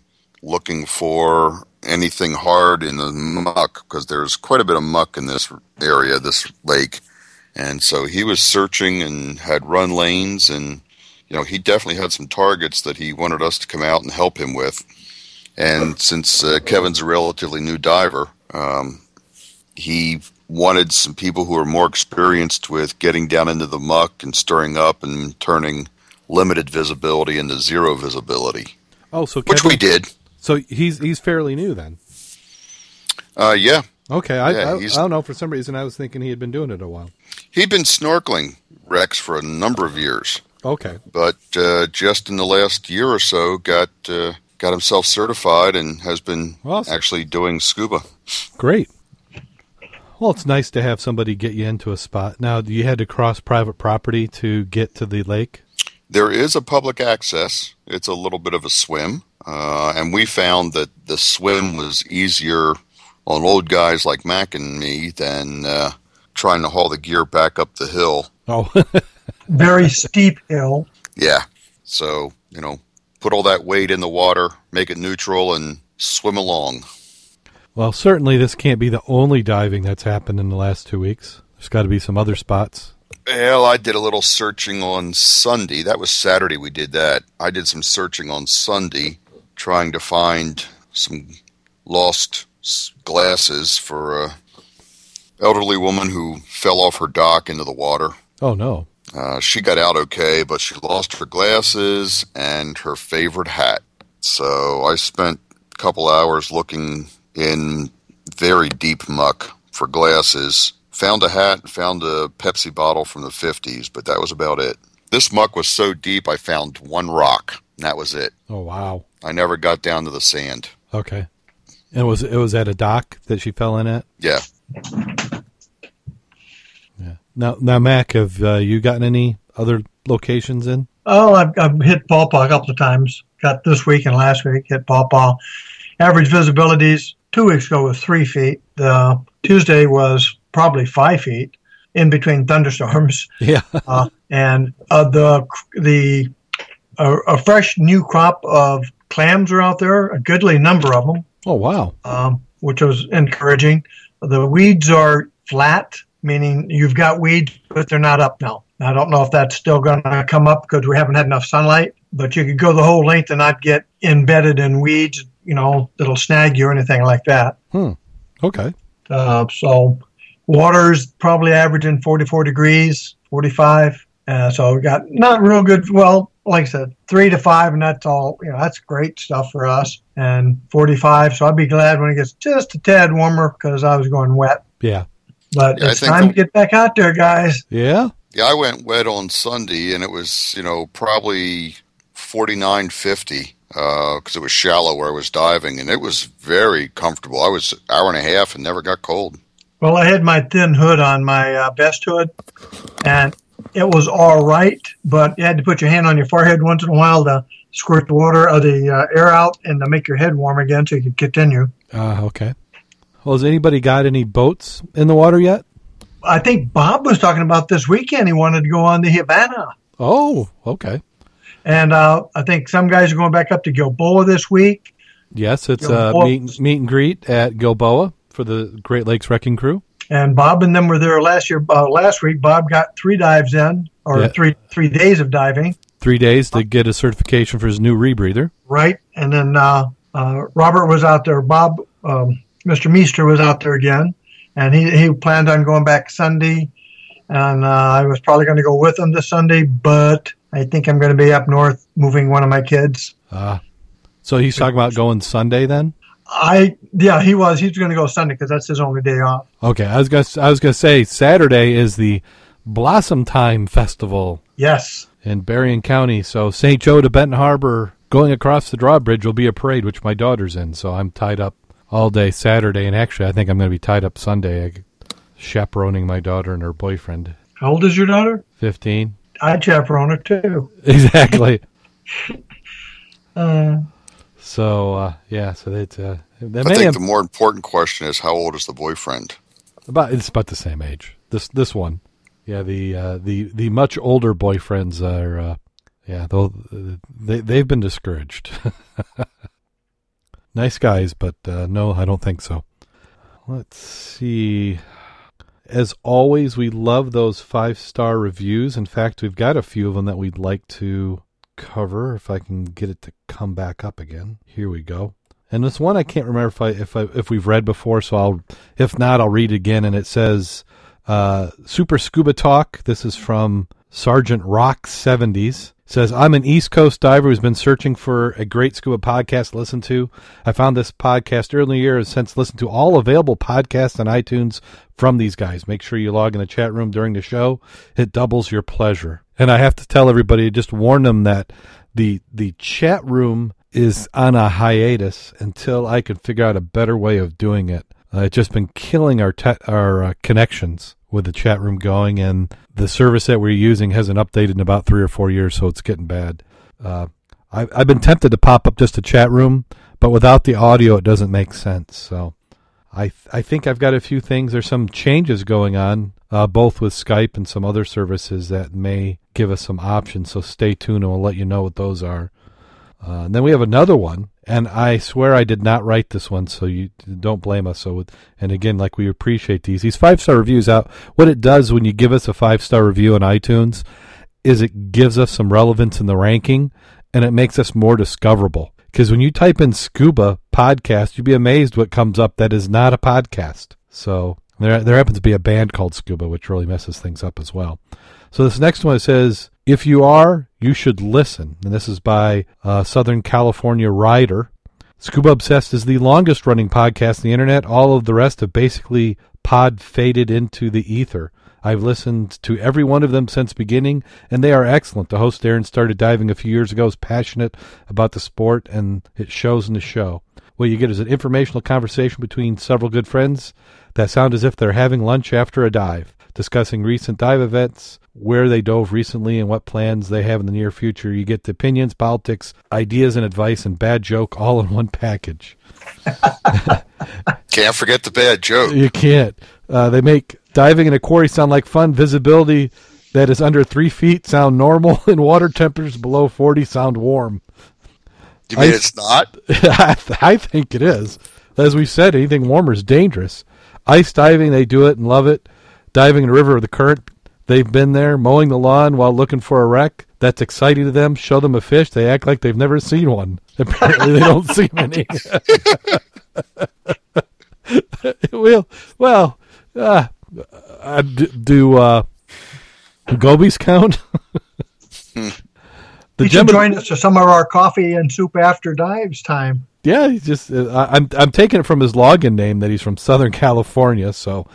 looking for anything hard in the muck because there's quite a bit of muck in this area, this lake, And so he was searching and had run lanes, and you know he definitely had some targets that he wanted us to come out and help him with. And since uh, Kevin's a relatively new diver, um, he wanted some people who are more experienced with getting down into the muck and stirring up and turning limited visibility into zero visibility. Oh, so which Kevin, we did. So he's he's fairly new then. Uh, yeah, Okay, I, Yeah, I, I don't know. For some reason, I was thinking he had been doing it a while. he'd been snorkeling Rex for a number of years, Okay, but uh, just in the last year or so got uh, got himself certified and has been Awesome. actually doing scuba. great. Well, it's nice to have somebody get you into a spot. Now, you had to cross private property to get to the lake. There is a public access. It's a little bit of a swim, uh, and we found that the swim was easier on old guys like Mac and me than uh, trying to haul the gear back up the hill. Oh, Very steep hill. Yeah, so you know, put all that weight in the water, make it neutral, and swim along. well, certainly this can't be the only diving that's happened in the last two weeks. There's got to be some other spots. Well, I did a little searching on Sunday. That was Saturday we did that. I did some searching on Sunday trying to find some lost glasses for a elderly woman who fell off her dock into the water. Oh no. Uh, she got out okay, but she lost her glasses and her favorite hat. So I spent a couple hours looking in very deep muck for glasses. Found a hat, found a Pepsi bottle from the 50s, but that was about it. This muck was so deep, I found one rock, and that was it. Oh wow. I never got down to the sand. Okay. And was it was at a dock that she fell in at? Yeah. Now, now, Mac, have uh, you gotten any other locations in? Oh, I've, I've hit Paw Paw a couple of times. Got this week and last week hit Paw Paw. Average visibilities two weeks ago was three feet. The Tuesday was probably five feet in between thunderstorms. Yeah. uh, and uh, the the a, a fresh new crop of clams are out there, a goodly number of them, Oh wow. um, which was encouraging. The weeds are flat, meaning you've got weeds, but they're not up now. I don't know if that's still going to come up because we haven't had enough sunlight. But you could go the whole length and not get embedded in weeds, you know, that'll snag you or anything like that. Hmm. Okay. Uh, so water's probably averaging 44 degrees, 45. Uh, so we got not real good. Well, like I said, three to five, and that's all. You know, that's great stuff for us. And 45. So I'd be glad when it gets just a tad warmer because I was going wet. Yeah. But Yeah, it's time the- to get back out there, guys. Yeah. Yeah, I went wet on Sunday, and it was, you know, probably 49.50 because it was shallow where I was diving, and it was very comfortable. I was an hour and a half and never got cold. Well, I had my thin hood on my uh, best hood, and it was all right. But you had to put your hand on your forehead once in a while to squirt the water or the uh, air out and to make your head warm again so you could continue. Uh, okay. Well, has anybody got any boats in the water yet? I think Bob was talking about this weekend. He wanted to go on the Havana. Oh, okay. And uh, I think some guys are going back up to Gilboa this week. Yes, it's a boats. meet, meet and greet at Gilboa for the Great Lakes Wrecking Crew. And Bob and them were there last year. Uh, last week, Bob got three dives in, or Yeah. three three days of diving, Three days to get a certification for his new rebreather. right? And then uh, uh, Robert was out there. Bob, um, Mr. Meester was out there again, and he he planned on going back Sunday. And uh, I was probably going to go with him this Sunday, but I think I'm going to be up north moving one of my kids. Uh, so he's talking about going Sunday then. I yeah, he was. He's going to go Sunday because that's his only day off. Okay, I was gonna I was gonna say Saturday is the Blossom Time Festival Yes. in Berrien County. So St. Joe to Benton Harbor, going across the drawbridge will be a parade, which my daughter's in. So I'm tied up all day Saturday, and actually I think I'm going to be tied up Sunday, I- chaperoning my daughter and her boyfriend. How old is your daughter? Fifteen, I chaperone her too. exactly. Uh, So uh, yeah, so that's. uh, they I think have the more important question is how old is the boyfriend? about it's about the same age. This this one, yeah. The uh, the the much older boyfriends are uh, yeah. They'll, they they've been discouraged. nice guys, but uh, no, I don't think so. Let's see. as always, we love those five star reviews. In fact, we've got a few of them that we'd like to cover. If I can get it to come back up again, here we go. And this one I can't remember if I if I if we've read before, so I'll if not I'll read it again. And it says uh, Super Scuba Talk. This is from Sergeant Rock seventies says i'm an east coast diver who's been searching for a great scuba podcast to listen to. I found this podcast early in the year and since listened to all available podcasts on itunes from these guys. Make sure you log in the chat room during the show. It doubles your pleasure. And i have to tell everybody just warn them that the the chat room is on a hiatus until i can figure out a better way of doing it. Uh, it's just been killing our te- our uh, connections with the chat room going, and the service that we're using hasn't updated in about three or four years, so it's getting bad. Uh, I, I've been tempted to pop up just a chat room, but without the audio, it doesn't make sense. So I I think I've got a few things. There's some changes going on, uh, both with Skype and some other services that may give us some options. So stay tuned, and we'll let you know what those are. Uh, and then we have another one, and I swear I did not write this one, so you don't blame us. So, and again, like we appreciate these these five star reviews out. What it does when you give us a five star review on iTunes is it gives us some relevance in the ranking, and it makes us more discoverable. Because when you type in scuba podcast, you'd be amazed what comes up that is not a podcast. So there, there happens to be a band called Scuba, which really messes things up as well. So this next one says if you are, you should listen. And this is by uh, Southern California Rider. Scuba Obsessed is the longest running podcast on the internet. All of the rest have basically pod faded into the ether. I've listened to every one of them since beginning, and they are excellent. The host Darren started diving a few years ago, is passionate about the sport, and it shows in the show. What you get is an informational conversation between several good friends that sound as if they're having lunch after a dive, discussing recent dive events, where they dove recently and what plans they have in the near future. You get the opinions, politics, ideas, and advice, and bad joke all in one package. can't forget the bad joke. You can't. Uh, they make diving in a quarry sound like fun. Visibility that is under three feet sound normal, and water temperatures below 40 sound warm. You mean I, it's not? I think it is. As we said, anything warmer is dangerous. Ice diving, they do it and love it. Diving in a river with the current, They've been there mowing the lawn while looking for a wreck. That's exciting to them. Show them a fish. They act like they've never seen one. Apparently, they don't see many. well, well, uh, uh, do uh, gobies count? the you should join us for some of our coffee and soup after dives time. Yeah, he's just. Uh, I'm I'm taking it from his login name that he's from Southern California, so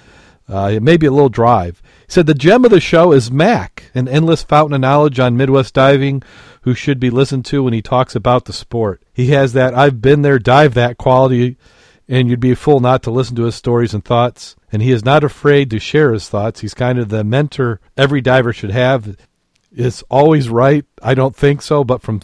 uh, it may be a little drive. Said the gem of the show is Mac, an endless fountain of knowledge on Midwest diving, who should be listened to when he talks about the sport. He has that I've been there, dive that quality, and you'd be a fool not to listen to his stories and thoughts. And he is not afraid to share his thoughts. He's kind of the mentor every diver should have. Is always right. I don't think so, but from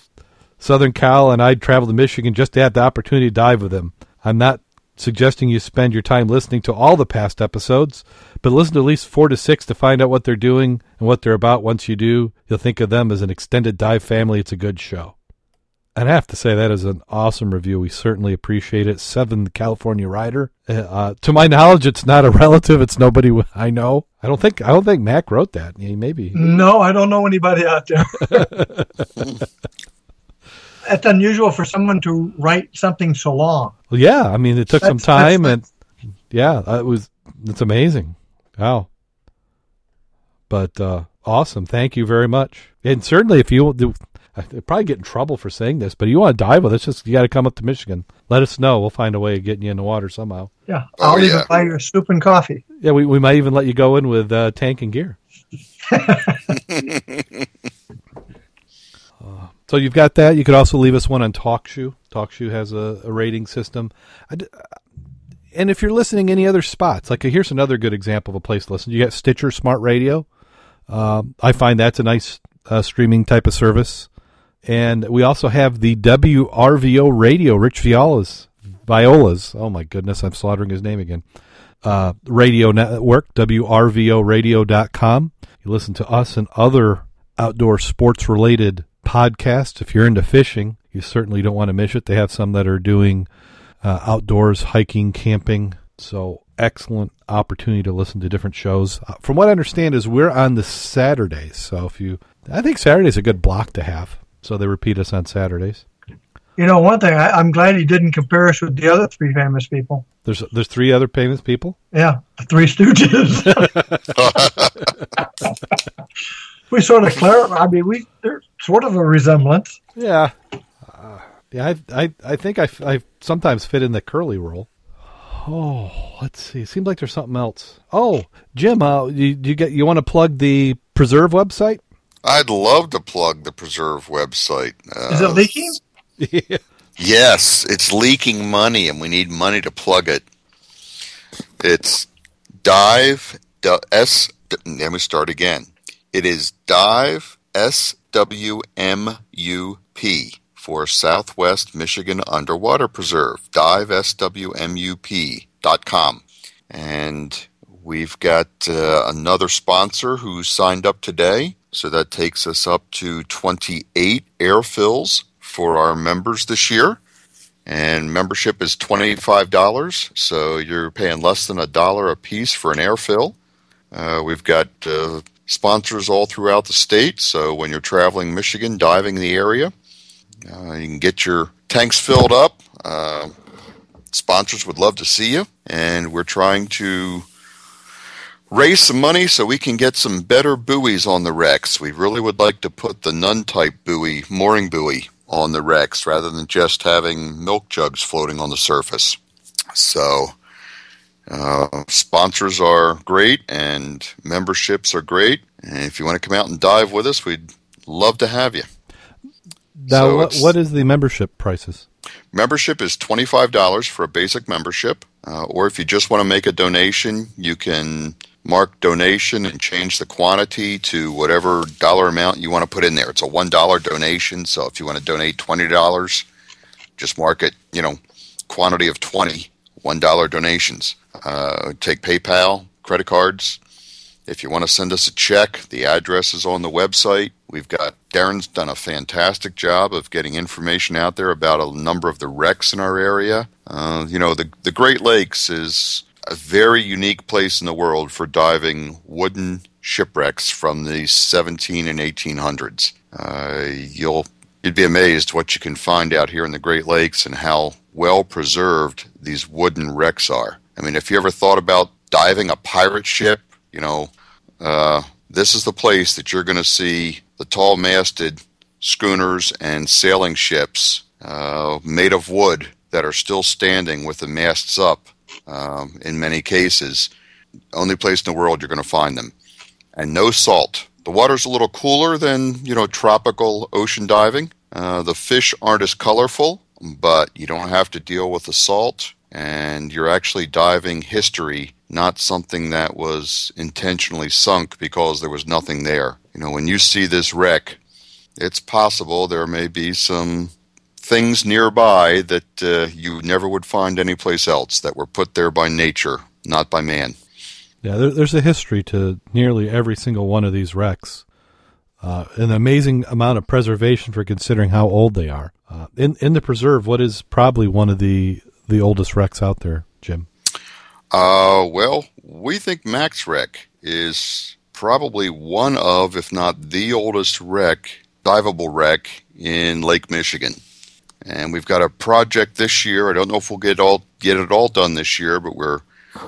Southern Cal, and I'd travel to Michigan just to have the opportunity to dive with him. I'm not suggesting you spend your time listening to all the past episodes, but listen to at least four to six to find out what they're doing and what they're about. Once you do, you'll think of them as an extended dive family. It's a good show. And I have to say that is an awesome review. We certainly appreciate it. Southern California Rider. Uh, to my knowledge, it's not a relative. It's nobody I know. I don't think I don't think Mac wrote that. Maybe. No, I don't know anybody out there. That's unusual for someone to write something so long. Well, yeah, I mean, it took that's, some time, and yeah, it was. It's amazing. Wow. But uh, awesome. Thank you very much. And certainly, if you do, I probably get in trouble for saying this, but if you want to dive with us, just you got to come up to Michigan. Let us know. We'll find a way of getting you in the water somehow. Yeah, oh, I'll oh, even yeah. buy your soup and coffee. Yeah, we we might even let you go in with uh, tank and gear. uh, so you've got that. You could also leave us one on TalkShoe. TalkShoe has a, a rating system. and if you're listening any other spots, like here's another good example of a place to listen. You got Stitcher Smart Radio. Um, I find that's a nice uh, streaming type of service. And we also have the WRVO Radio, Rich Viola's, Viola's. Oh my goodness, I'm slaughtering his name again. Uh, radio network, WRVOradio.com. You listen to us and other outdoor sports related podcasts. If you're into fishing, you certainly don't want to miss it. They have some that are doing uh, outdoors, hiking, camping, So excellent opportunity to listen to different shows. Uh, from what I understand, is we're on the Saturdays. So if you, I think Saturday's a good block to have. So they repeat us on Saturdays. You know, one thing I, I'm glad he didn't compare us with the other three famous people. There's there's three other famous people. Yeah, the Three Stooges. we sort of clarify. I mean, we there's sort of a resemblance. Yeah, uh, yeah. I I I think I, I sometimes fit in the curly role. Oh, let's see. Seems like there's something else. Oh, Jim, uh, you, you get you want to plug the Preserve website? I'd love to plug the Preserve website. Uh, Is it leaking? yeah. Yes, it's leaking money, and we need money to plug it. It's dive s. Let me start again. It is dive s w m u p for Southwest Michigan Underwater Preserve. Dive s w m u p dot com, and we've got uh, another sponsor who signed up today. So that takes us up to 28 air fills for our members this year. And membership is $25, so you're paying less than a dollar a piece for an air fill. Uh, we've got uh, sponsors all throughout the state, so when you're traveling Michigan, diving the area, uh, you can get your tanks filled up. Uh, sponsors would love to see you, and we're trying to raise some money so we can get some better buoys on the wrecks. We really would like to put the nun type buoy, mooring buoy, on the wrecks rather than just having milk jugs floating on the surface. So, uh, sponsors are great and memberships are great. And if you want to come out and dive with us, we'd love to have you. Now, so what, what is the membership prices? Membership is $25 for a basic membership. Uh, or if you just want to make a donation, you can mark donation and change the quantity to whatever dollar amount you want to put in there. It's a $1 donation. So if you want to donate $20, just mark it, you know, quantity of 20, $1 donations. Uh, take PayPal, credit cards. If you want to send us a check, the address is on the website. We've got Darren's done a fantastic job of getting information out there about a number of the wrecks in our area. Uh, you know, the the Great Lakes is a very unique place in the world for diving wooden shipwrecks from the 17 and 1800s. Uh, you'll you'd be amazed what you can find out here in the Great Lakes and how well preserved these wooden wrecks are. I mean, if you ever thought about diving a pirate ship, you know, uh, this is the place that you're going to see the tall masted schooners and sailing ships uh, made of wood that are still standing with the masts up um, in many cases. Only place in the world you're going to find them. And no salt. The water's a little cooler than, you know, tropical ocean diving. Uh, the fish aren't as colorful, but you don't have to deal with salt. And you're actually diving history, not something that was intentionally sunk because there was nothing there. You know, when you see this wreck, it's possible there may be some things nearby that uh, you never would find anyplace else that were put there by nature, not by man. Yeah, there, there's a history to nearly every single one of these wrecks. Uh, an amazing amount of preservation for considering how old they are. Uh, in in the preserve, what is probably one of the the oldest wrecks out there, Jim? Uh, well, we think Mac's Wreck is probably one of, if not the oldest wreck, diveable wreck in Lake Michigan and we've got a project this year. I don't know if we'll get all get it all done this year, but we're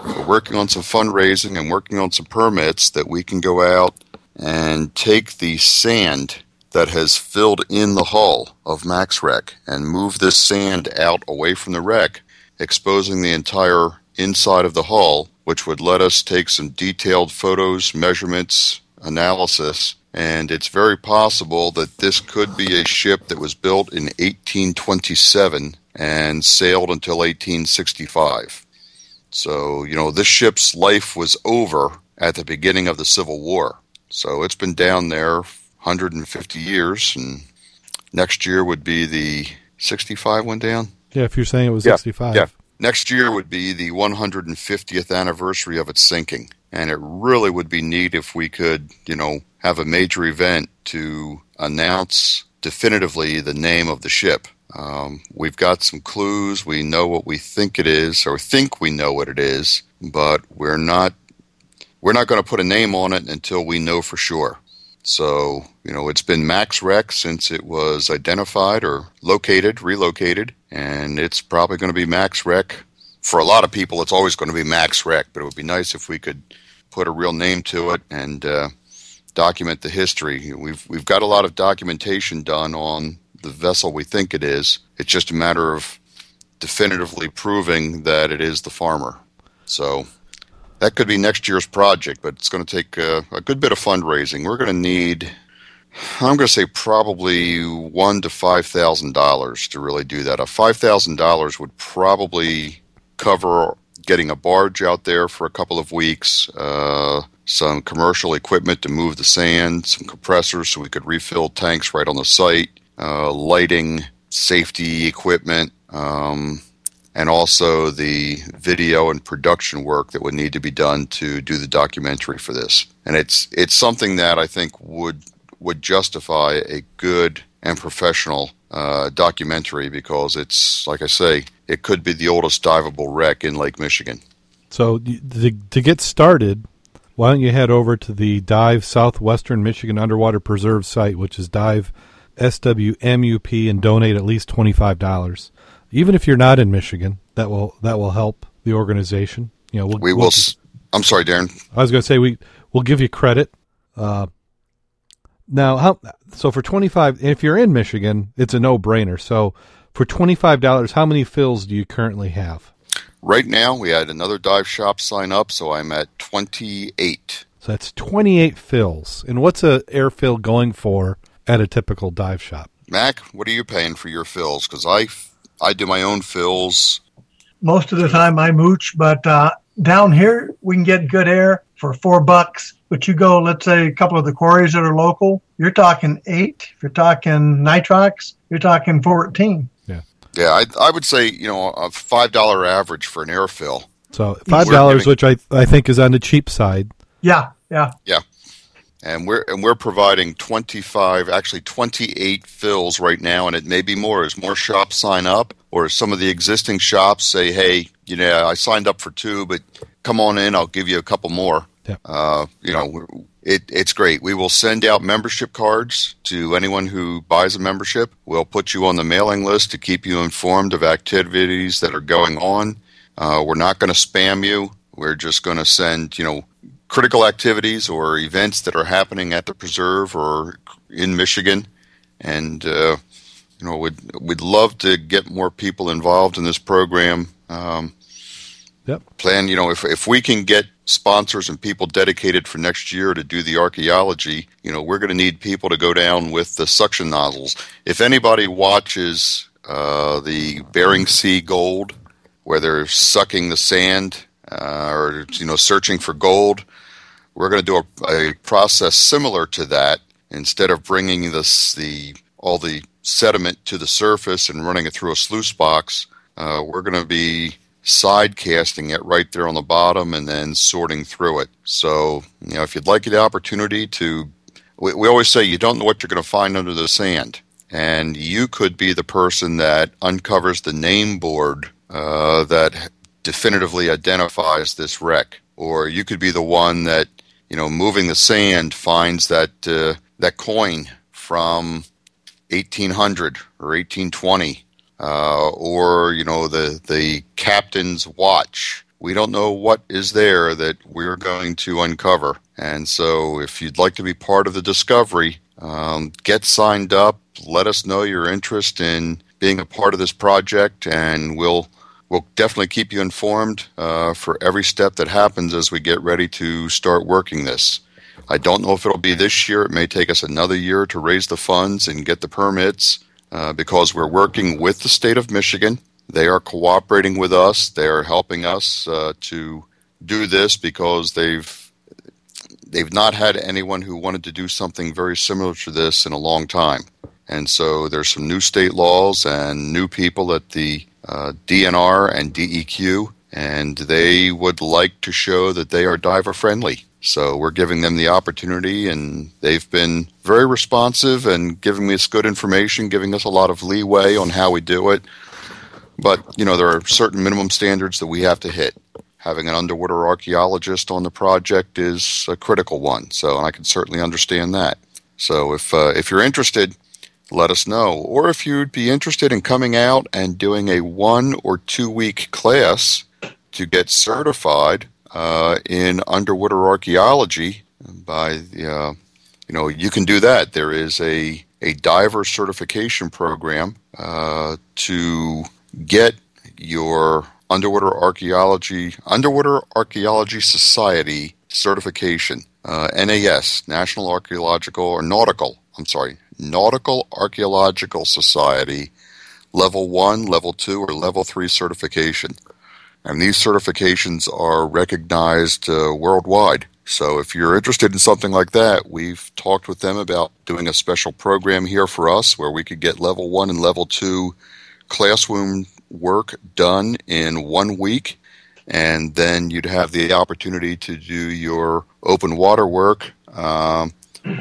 we're working on some fundraising and working on some permits that we can go out and take the sand that has filled in the hull of Mac's Wreck and moved this sand out away from the wreck, exposing the entire inside of the hull, which would let us take some detailed photos, measurements, analysis and it's very possible that this could be a ship that was built in 1827 and sailed until 1865. So, you know, this ship's life was over at the beginning of the Civil War. So it's been down there 150 years, and next year would be the 65 went down. Yeah, if you're saying it was yeah, 65. Yeah. Next year would be the 150th anniversary of its sinking. And it really would be neat if we could, you know, have a major event to announce definitively the name of the ship. Um, we've got some clues. We know what we think it is, or think we know what it is, but we're not we're not going to put a name on it until we know for sure. So, you know, it's been Mac's Wreck since it was identified or located, relocated, and it's probably going to be Mac's Wreck. For a lot of people, it's always going to be Mac's Wreck, but it would be nice if we could put a real name to it and uh, document the history. We've we've got a lot of documentation done on the vessel we think it is. It's just a matter of definitively proving that it is the farmer. So that could be next year's project, but it's going to take uh, a good bit of fundraising. We're going to need, I'm going to say probably one to five thousand dollars to really do that. A five thousand dollars would probably cover getting a barge out there for a couple of weeks, uh, some commercial equipment to move the sand, some compressors so we could refill tanks right on the site, uh, lighting, safety equipment. Um, and also the video and production work that would need to be done to do the documentary for this. And it's it's something that I think would would justify a good and professional uh, documentary because it's like I say, it could be the oldest diveable wreck in Lake Michigan. So to, to get started, why don't you head over to the Dive Southwestern Michigan Underwater Preserve site, which is Dive SWMUP, and donate at least twenty five dollars even if you're not in Michigan, that will that will help the organization. You know, we'll, we will. We'll, I'm sorry, Darren. I was going to say we we'll give you credit. Uh, now, how so for twenty five? If you're in Michigan, it's a no brainer. So for twenty five dollars, how many fills do you currently have? Right now, we had another dive shop sign up, so I'm at twenty eight. So that's twenty eight fills. And what's a air fill going for at a typical dive shop? Mac, what are you paying for your fills? Because I I do my own fills. Most of the time I mooch, but uh, down here we can get good air for four bucks. But you go, let's say, a couple of the quarries that are local, you're talking eight. If you're talking nitrox, you're talking 14. Yeah. Yeah, I, I would say, you know, a $5 average for an air fill. So $5, which I, I think is on the cheap side. Yeah, yeah. Yeah and we're and we're providing 25 actually 28 fills right now and it may be more. As more shops sign up or some of the existing shops say hey you know i signed up for two but come on in i'll give you a couple more. Yep. uh, you know it, it's great. We will send out membership cards to anyone who buys a membership. We'll put you on the mailing list to keep you informed of activities that are going on. Uh, we're not going to spam you. We're just going to send you know critical activities or events that are happening at the preserve or in Michigan, and uh, you know, we'd we'd love to get more people involved in this program. Um, yep. Plan, you know, if if we can get sponsors and people dedicated for next year to do the archaeology, you know, we're going to need people to go down with the suction nozzles. If anybody watches uh, the Bering Sea Gold, where they're sucking the sand uh, or you know searching for gold, we're going to do a, a, process similar to that. Instead of bringing this the all the sediment to the surface and running it through a sluice box, uh, we're going to be side casting it right there on the bottom and then sorting through it. So, you know, if you'd like the opportunity to, we, we always say you don't know what you're going to find under the sand. And you could be the person that uncovers the name board uh, that definitively identifies this wreck. Or you could be the one that you know, moving the sand finds that uh, that coin from 1800 or 1820, uh, or you know, the the captain's watch. We don't know what is there that we're going to uncover. And so, if you'd like to be part of the discovery, um, get signed up. Let us know your interest in being a part of this project, and we'll we'll definitely keep you informed uh, for every step that happens as we get ready to start working this. I don't know if it'll be this year. It may take us another year to raise the funds and get the permits uh, because we're working with the state of Michigan. They are cooperating with us. They are helping us uh, to do this because they've they've not had anyone who wanted to do something very similar to this in a long time. And so there's some new state laws and new people at the uh, DNR and DEQ, and they would like to show that they are diver friendly. So we're giving them the opportunity, and they've been very responsive and giving us good information, giving us a lot of leeway on how we do it. But, you know, there are certain minimum standards that we have to hit. Having an underwater archaeologist on the project is a critical one. So, and I can certainly understand that. So, if uh, if you're interested, let us know. Or if you'd be interested in coming out and doing a one or two week class to get certified uh, in underwater archaeology by the, uh, you know, you can do that. There is a, a diver certification program uh, to get your underwater archaeology underwater archaeology society certification uh, nas national archaeological or nautical i'm sorry nautical archaeological society level 1 level 2 or level 3 certification. And these certifications are recognized uh, worldwide. So if you're interested in something like that we've talked with them about doing a special program here for us where we could get level 1 and level 2 classroom work done in one week, and then you'd have the opportunity to do your open water work um,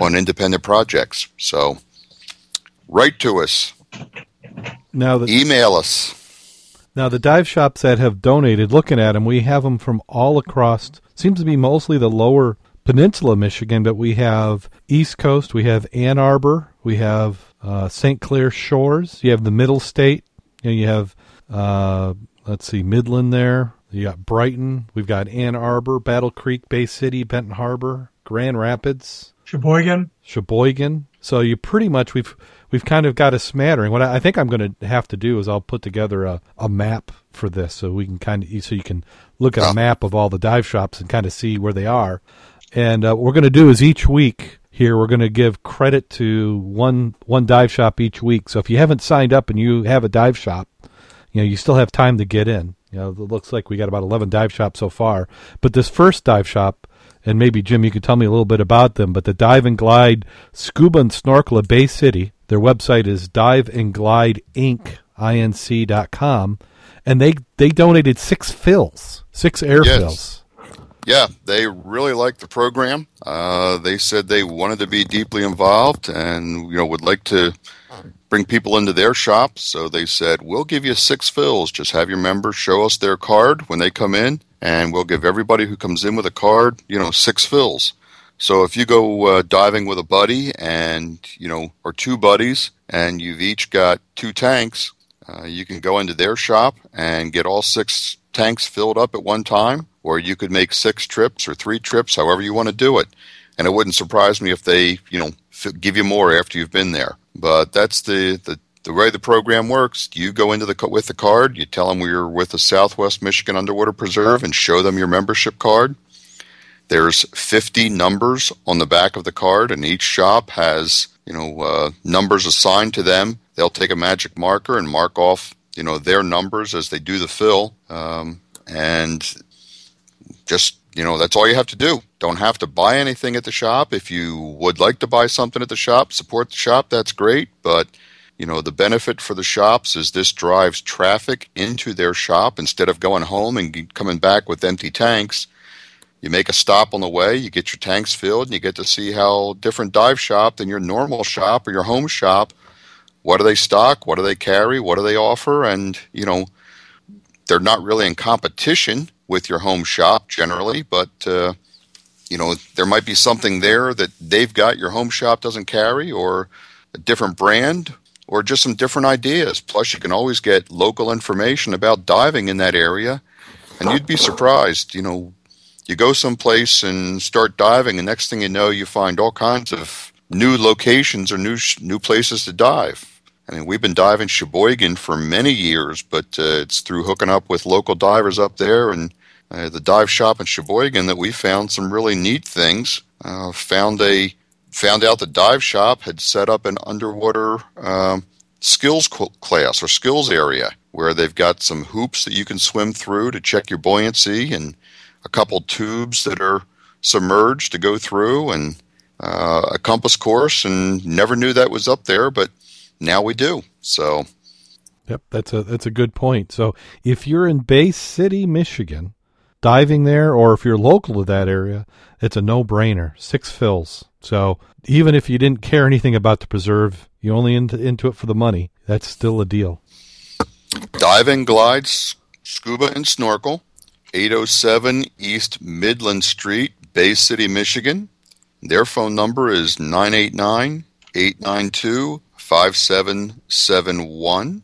on independent projects. So, write to us. Now, the, email us. Now, the dive shops that have donated, looking at them, we have them from all across. Seems to be mostly the lower peninsula Michigan, but we have East Coast, we have Ann Arbor, we have uh, St. Clair Shores, you have the Middle State, you, know, you have uh, let's see, Midland there. You got Brighton. We've got Ann Arbor, Battle Creek, Bay City, Benton Harbor, Grand Rapids, Sheboygan. Sheboygan. So you pretty much we've we've kind of got a smattering. What I, I think I'm going to have to do is I'll put together a, a map for this so we can kind of so you can look at a map of all the dive shops and kind of see where they are. And uh, what we're going to do is each week here we're going to give credit to one one dive shop each week. So if you haven't signed up and you have a dive shop, you know you still have time to get in. You know, it looks like we got about 11 dive shops so far. But this first dive shop, and maybe Jim, you could tell me a little bit about them. But the Dive and Glide Scuba and Snorkel at Bay City. Their website is diveandglideinc.com, and they they donated six fills, six air yes. fills yeah, they really liked the program. Uh, they said they wanted to be deeply involved and you know would like to bring people into their shop. So they said, "We'll give you six fills. Just have your members show us their card when they come in, and we'll give everybody who comes in with a card, you know, six fills." So if you go uh, diving with a buddy and you know, or two buddies, and you've each got two tanks, uh, you can go into their shop and get all six tanks filled up at one time or you could make six trips or three trips, however you want to do it. And it wouldn't surprise me if they, you know, give you more after you've been there. But that's the, the, the way the program works. You go into the with the card, you tell them we're with the Southwest Michigan Underwater Preserve, and show them your membership card. There's 50 numbers on the back of the card, and each shop has you know uh, numbers assigned to them. They'll take a magic marker and mark off you know their numbers as they do the fill, um, and just you know that's all you have to do don't have to buy anything at the shop if you would like to buy something at the shop support the shop that's great but you know the benefit for the shops is this drives traffic into their shop. Instead of going home and coming back with empty tanks you make a stop on the way you get your tanks filled and you get to see how different dive shop than your normal shop or your home shop. What do they stock? What do they carry? What do they offer? And you know they're not really in competition with your home shop generally, but uh, you know there might be something there that they've got your home shop doesn't carry, or a different brand, or just some different ideas. Plus, you can always get local information about diving in that area, and you'd be surprised. You know, you go someplace and start diving, and next thing you know, you find all kinds of new locations or new new places to dive. I mean, we've been diving Sheboygan for many years, but uh, it's through hooking up with local divers up there and uh, the dive shop in Sheboygan that we found some really neat things. Uh, found a found out the dive shop had set up an underwater um, skills class or skills area where they've got some hoops that you can swim through to check your buoyancy and a couple tubes that are submerged to go through and uh, a compass course and never knew that was up there but now we do. So, yep, that's a that's a good point. So if you're in Bay City, Michigan, diving there, or if you're local to that area, it's a no-brainer. Six fills. So even if you didn't care anything about the preserve, you only into into it for the money. That's still a deal. Diving, glides, scuba, and snorkel. 807 East Midland Street, Bay City, Michigan. Their phone number is 989 892 5771.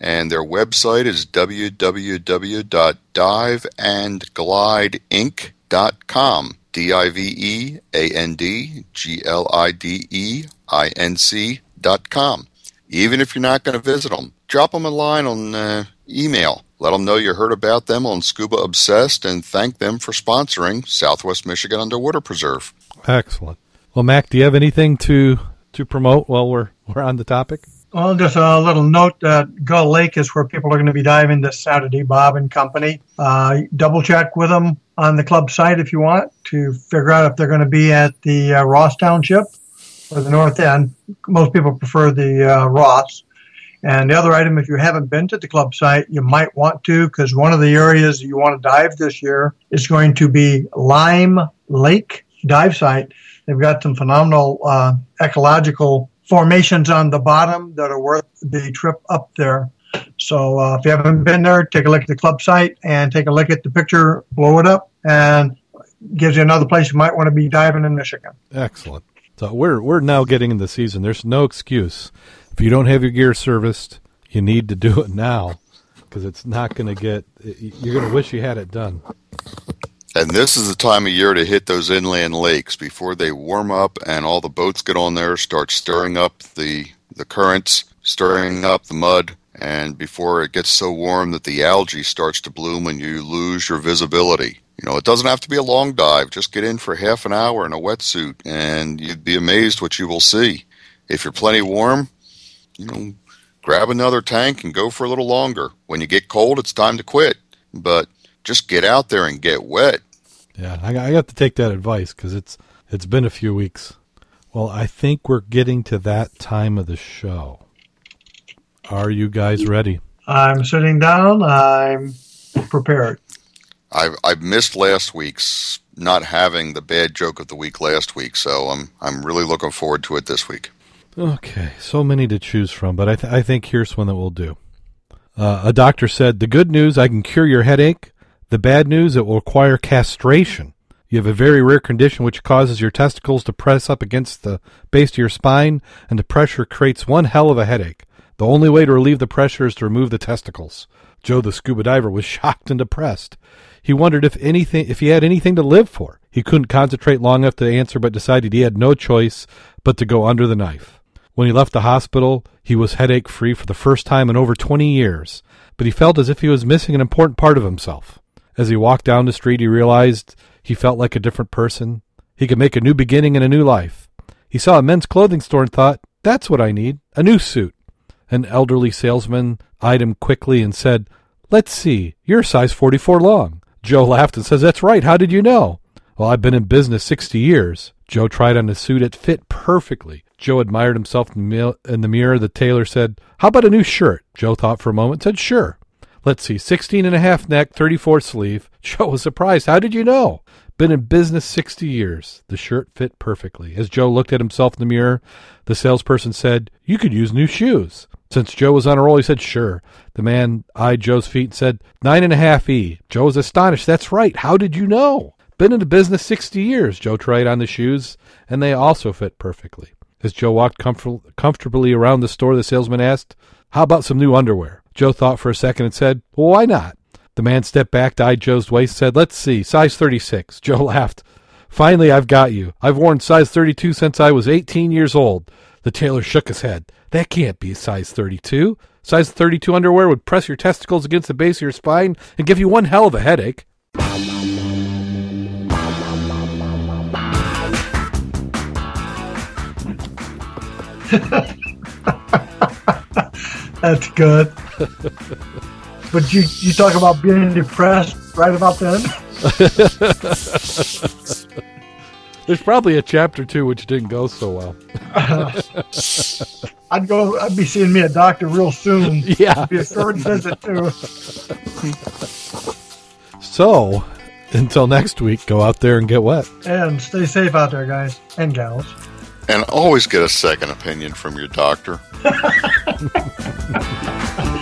And their website is www.diveandglideinc.com. D I V E A N D G L I D E I N C dot com. Even if you're not going to visit them, drop them a line on uh, email. Let them know you heard about them on Scuba Obsessed and thank them for sponsoring Southwest Michigan Underwater Preserve. Excellent. Well, Mac, do you have anything to to promote while we're we're on the topic? Well, just a little note that Gull Lake is where people are going to be diving this Saturday, Bob and company. Uh, double check with them on the club site if you want to figure out if they're going to be at the uh, Ross Township or the North End. Most people prefer the uh, Ross. And the other item, if you haven't been to the club site, you might want to because one of the areas you want to dive this year is going to be Lime Lake Dive Site. They've got some phenomenal uh, ecological formations on the bottom that are worth the trip up there. So uh, if you haven't been there, take a look at the club site and take a look at the picture, blow it up, and gives you another place you might want to be diving in Michigan. Excellent. So we're we're now getting in the season. There's no excuse. If you don't have your gear serviced, you need to do it now because it's not going to get. You're going to wish you had it done. And this is the time of year to hit those inland lakes before they warm up and all the boats get on there, start stirring up the the currents, stirring up the mud, and before it gets so warm that the algae starts to bloom and you lose your visibility. You know, it doesn't have to be a long dive. Just get in for half an hour in a wetsuit, and you'd be amazed what you will see. If you're plenty warm, you know, grab another tank and go for a little longer. When you get cold, it's time to quit. But just get out there and get wet. Yeah, I, I got to take that advice because it's it's been a few weeks. Well, I think we're getting to that time of the show. Are you guys ready? I'm sitting down. I'm prepared. I I missed last week's not having the bad joke of the week last week, so I'm I'm really looking forward to it this week. Okay, so many to choose from, but I th- I think here's one that will do. Uh, a doctor said, "The good news, I can cure your headache. The bad news, it will require castration. You have a very rare condition which causes your testicles to press up against the base of your spine, and the pressure creates one hell of a headache. The only way to relieve the pressure is to remove the testicles." Joe the scuba diver was shocked and depressed. He wondered if anything if he had anything to live for. He couldn't concentrate long enough to answer but decided he had no choice but to go under the knife. When he left the hospital, he was headache free for the first time in over 20 years, but he felt as if he was missing an important part of himself. As he walked down the street, he realized he felt like a different person. He could make a new beginning in a new life. He saw a men's clothing store and thought, that's what I need, a new suit. An elderly salesman eyed him quickly and said, Let's see, you're size 44 long. Joe laughed and says, That's right, how did you know? Well, I've been in business 60 years. Joe tried on a suit. It fit perfectly. Joe admired himself in the mirror. The tailor said, How about a new shirt? Joe thought for a moment, said, Sure. Let's see, 16 and a half neck, 34 sleeve. Joe was surprised. How did you know? Been in business 60 years. The shirt fit perfectly. As Joe looked at himself in the mirror, the salesperson said, You could use new shoes. Since Joe was on a roll, he said, Sure. The man eyed Joe's feet and said, Nine and a half E. Joe was astonished. That's right. How did you know? Been in the business 60 years. Joe tried on the shoes, and they also fit perfectly. As Joe walked comfort- comfortably around the store, the salesman asked, How about some new underwear? Joe thought for a second and said, Well, why not? The man stepped back, eyed Joe's waist, said, Let's see, size 36. Joe laughed. Finally, I've got you. I've worn size 32 since I was 18 years old. The tailor shook his head. That can't be size 32. Size 32 underwear would press your testicles against the base of your spine and give you one hell of a headache. That's good. but you you talk about being depressed right about then. There's probably a chapter two which didn't go so well. I'd go. I'd be seeing me a doctor real soon. Yeah, It'd be a short visit too. So, Until next week, go out there and get wet. And stay safe out there, guys and gals. And always get a second opinion from your doctor.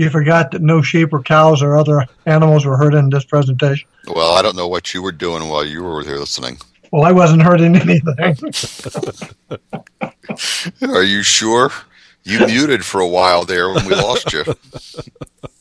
You forgot that no sheep or cows or other animals were hurt in this presentation. Well, I don't know what you were doing while you were here listening. Well, I wasn't hurting anything. Are you sure? You muted for a while there when we lost you.